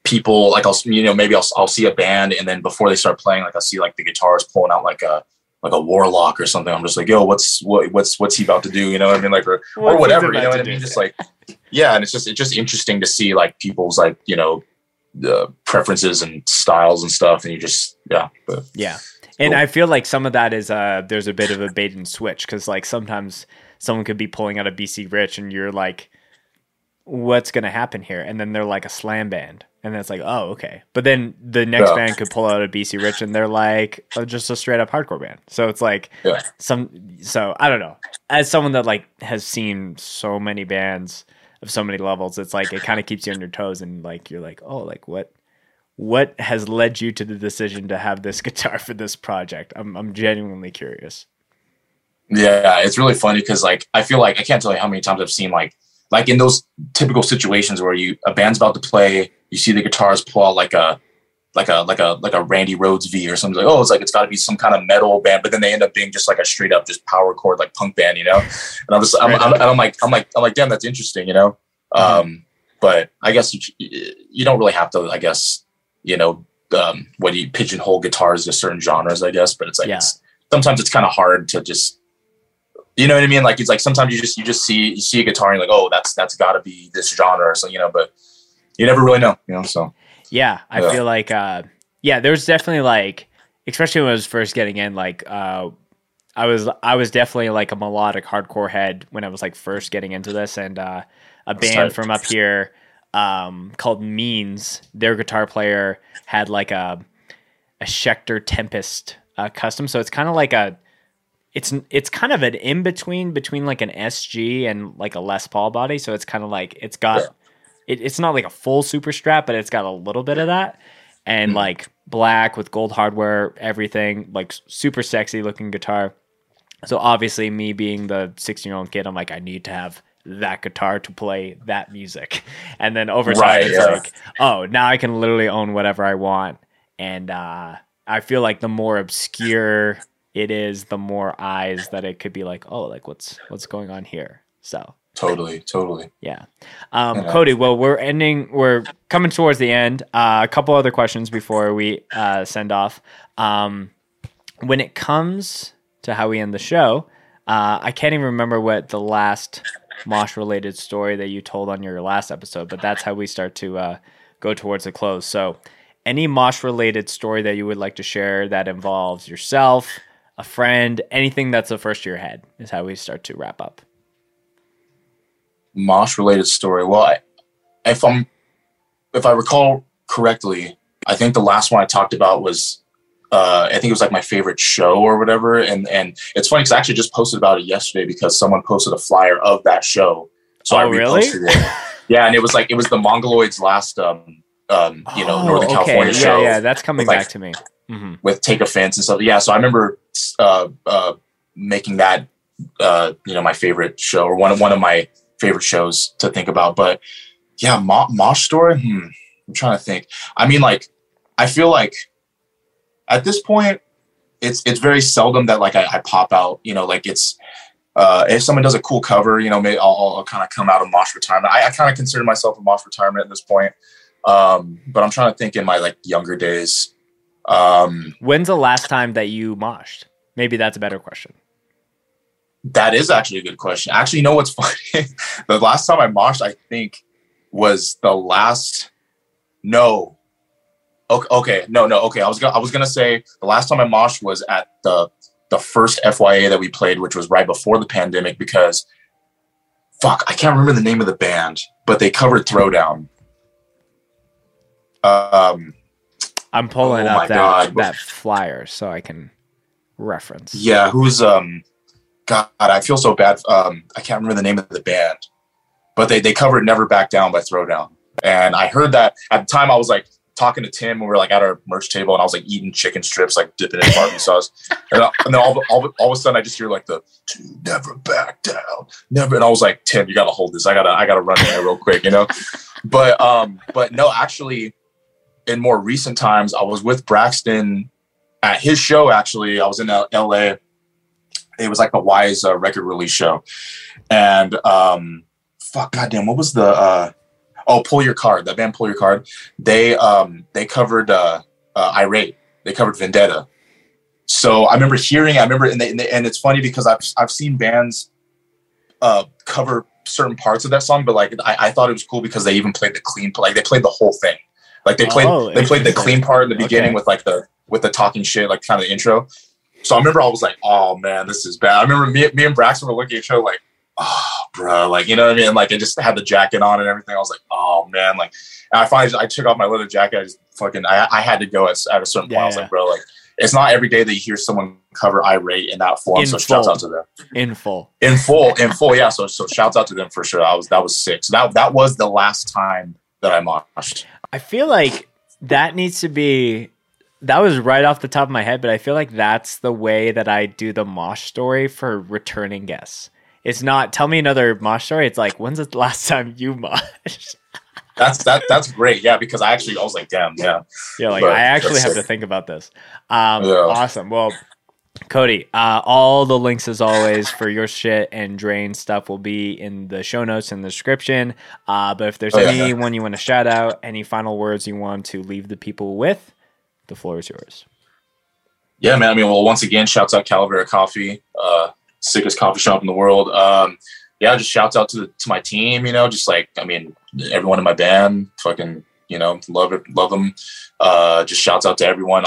people, like I'll you know maybe I'll I'll see a band, and then before they start playing, like I'll see like the guitarist pulling out like a like a warlock or something. I'm just like, yo, what's what what's what's he about to do? You know what I mean? Like or, or whatever. You know what I mean? Just like yeah, and it's just it's just interesting to see like people's like you know the preferences and styles and stuff, and you just yeah. But Yeah. And Cool. I feel like some of that is uh there's a bit of a bait and switch because like sometimes someone could be pulling out a BC Rich and you're like, what's gonna happen here? And then they're like a slam band. And then it's like, oh, okay. But then the next Yeah. band could pull out a BC Rich and they're like oh, just a straight up hardcore band. So it's like Yeah. some so I don't know. As someone that like has seen so many bands of so many levels, it's like it kind of keeps you on your toes and like you're like, oh, like what what has led you to the decision to have this <laughs> guitar for this project? I'm I'm genuinely curious. Yeah, it's really funny because like I feel like I can't tell you how many times I've seen like like in those typical situations where you a band's about to play, you see the guitars pull out like a like a like a like a Randy Rhoads V or something like oh it's like it's got to be some kind of metal band, but then they end up being just like a straight up just power chord like punk band, you know. And I'm just I'm, I'm, and I'm like I'm like I'm like damn that's interesting, you know. Um, but I guess you you don't really have to I guess you know um, what do you pigeonhole guitars to certain genres I guess, but it's like Yeah. it's, sometimes it's kind of hard to just you know what I mean? Like it's like sometimes you just you just see you see a guitar and you're like, oh, that's that's got to be this genre so you know. But you never really know, you know. So Yeah, I Yeah. feel like uh yeah, there's definitely like especially when I was first getting in like uh I was I was definitely like a melodic hardcore head when I was like first getting into this and uh a band from up here um called Means, their guitar player had like a a Schecter Tempest uh, custom, so it's kind of like a it's it's kind of an in between between like an SG and like a Les Paul body. So it's kind of like it's got Yeah. It, it's not like a full super strap, but it's got a little bit of that. And Mhm. like black with gold hardware, everything like super sexy looking guitar. So obviously, me being the 16 year old kid, I'm like, I need to have that guitar to play that music. <laughs> And then over time, Right, it's yeah. like, oh, now I can literally own whatever I want. And uh, I feel like the more obscure it is, the more eyes that it could be like, oh, like what's what's going on here. So totally, totally. yeah. Um, Yeah. Cody, well, we're ending, we're coming towards the end. Uh, a couple other questions before we uh, send off. Um, when it comes to how we end the show, uh, I can't even remember what the last Mosh related story that you told on your last episode, but that's how we start to uh, go towards the close. So, any Mosh related story that you would like to share that involves yourself, a friend, anything that's the first to your head is how we start to wrap up. Mosh related story. Well, I, if I'm if I recall correctly, I think the last one I talked about was uh, I think it was like my favorite show or whatever. And and it's funny because I actually just posted about it yesterday because someone posted a flyer of that show. So I Oh, really? reposted it. <laughs> yeah, and it was like it was the Mongoloids last um um you know Northern Oh, California yeah, show Yeah, that's coming with, like, back to me. hmm with Take Offense and stuff. Yeah, so I remember uh, uh, making that uh, you know my favorite show or one of one of my favorite shows to think about. But yeah, Mo- Mosh story. Hmm, I'm trying to think. I mean, like I feel like at this point, it's it's very seldom that like I, I pop out. You know, like it's. Uh, if someone does a cool cover, you know, maybe I'll, I'll, kind of come out of Mosh retirement. I, I kind of consider myself a Mosh retirement at this point, um, but I'm trying to think in my like younger days. Um, When's the last time that you moshed? Maybe that's a better question. That is actually a good question. Actually, you know what's <laughs> funny? the last time I moshed, I think, was the last. No. Okay, okay, no, no. Okay, I was gonna, I was gonna say the last time I moshed was at the the first FYA that we played, which was right before the pandemic. Because, fuck, I can't remember the name of the band, but they covered Throwdown. Um, I'm pulling Oh up that God. that flyer so I can reference. Yeah, who's um God, I feel so bad. Um I can't remember the name of the band. But they they covered Never Back Down by Throwdown. And I heard that at the time I was like, talking to Tim when we were like at our merch table, and I was like eating chicken strips, like dipping in barbecue <laughs> sauce, and, I- and then all, all, all of a sudden I just hear like the "To never back down, never, and I was like, Tim, you gotta hold this. I gotta I gotta run there real quick, you know. But um, but no, actually, in more recent times, I was with Braxton at his show. Actually, I was in L- L.A. It was like a Wise uh, record release show, and um, fuck, goddamn, what was the uh, oh, pull your card. That band, pull your card. They um they covered uh, uh irate. They covered Vendetta. So I remember hearing. I remember, and, they, and, they- and it's funny because I've I've seen bands uh cover certain parts of that song, but like I, I thought it was cool because they even played the clean, like they played the whole thing. Like they played Oh, they played the clean part in the beginning Okay. with like the with the talking shit, like kind of the intro. So I remember I was like, oh man, this is bad. I remember me, me and Braxton were looking at each other like, oh, bro, like you know what I mean? Like I just had the jacket on and everything. I was like, oh man, like and I finally I took off my leather jacket. I just fucking I, I had to go at, at a certain point. I was like, bro, like it's not every day that you hear someone cover irate in that form. In so shouts out to them in full. in full, in full. Yeah. So so shouts out to them for sure. I was that was sick. So that that was the last time that I moshed. I feel like that needs to be. That was right off the top of my head, but I feel like that's the way that I do the mosh story for returning guests. It's not tell me another mosh story. It's like when's the last time you <laughs> moshed? That's that that's great. Yeah, because I actually I was like, damn, yeah. Yeah, like But I actually have sick. to think about this. Um, Yeah. Awesome. Well, Cody, uh, all the links as always for your shit and drain stuff will be in the show notes in the description. Uh, but if there's Oh, yeah. anyone you want to shout out, any final words you want to leave the people with, the floor is yours. Yeah, man. I mean, well, once again, shouts out Calavera Coffee, uh, sickest coffee shop in the world. Um, yeah, just shouts out to the, to my team. You know, just like I mean, everyone in my band, fucking, you know, love it, love them. Uh, just shouts out to everyone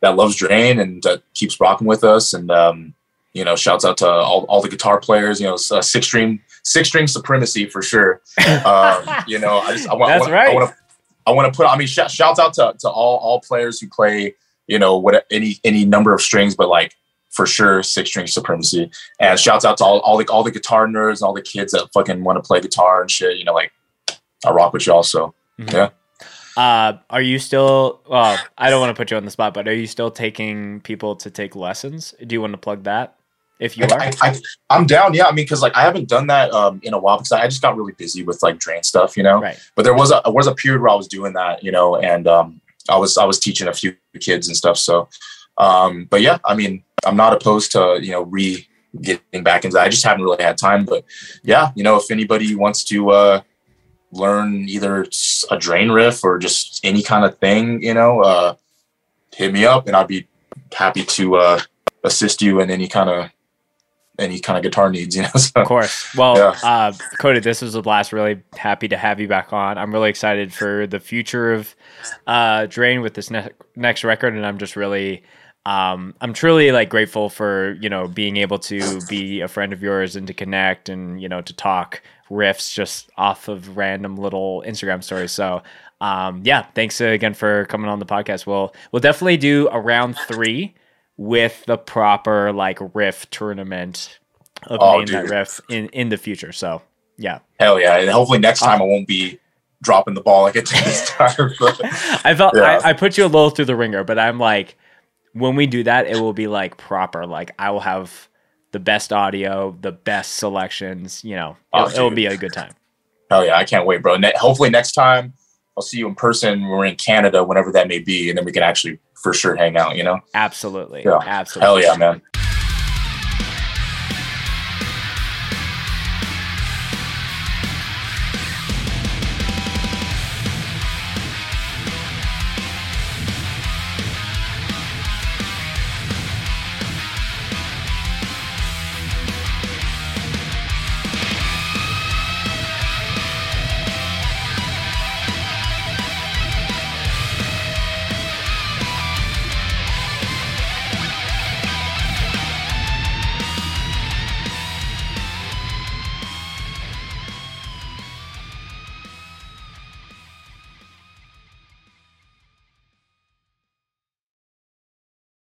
that loves Drain and that keeps rocking with us. And um, you know, shouts out to all, all the guitar players. You know, uh, six string six string supremacy for sure. <laughs> Um, you know, I just I want That's I want, right. I want to I want to put. I mean, sh- shouts out to to all all players who play you know what any any number of strings but like for sure six string supremacy and shouts out to all, all the all the guitar nerds and all the kids that fucking want to play guitar and shit you know like i rock with y'all so yeah Uh, are you still? Well, I don't want to put you on the spot, but are you still taking people to take lessons? Do you want to plug that? If you are, I, I, i'm down yeah i mean because like i haven't done that um in a while because i just got really busy with like drain stuff you know? Right? but there was a was a period where i was doing that you know and um i was i was teaching a few kids and stuff so um but yeah i mean i'm not opposed to you know re getting back into that. I just haven't really had time but yeah you know if anybody wants to uh learn either a drain riff or just any kind of thing you know uh hit me up and i'd be happy to uh assist you in any kind of any kind of guitar needs you know <laughs> so, Of course. Well, Yeah. uh, Cody, this was a blast. Really happy to have you back on. I'm really excited for the future of uh, Drain with this ne- next record, and I'm just really, um, I'm truly like grateful for you know being able to be a friend of yours and to connect and you know to talk riffs just off of random little Instagram stories. So. Um, yeah, thanks again for coming on the podcast. We'll we'll definitely do a round three with the proper like riff tournament of Oh, name that dude. riff in in the future. So yeah, Hell yeah. And hopefully next uh, time I won't be dropping the ball like I did this <laughs> time. But I felt Yeah. I, I put you a little through the ringer, but I'm like, when we do that, it will be like proper. Like I will have the best audio, the best selections. You know, Oh, it'll, it'll be a good time. hell yeah, I can't wait, bro. Ne- hopefully next time I'll see you in person when we're in Canada, whenever that may be, and then we can actually for sure hang out, you know? Absolutely, Yeah. absolutely. Hell yeah, man.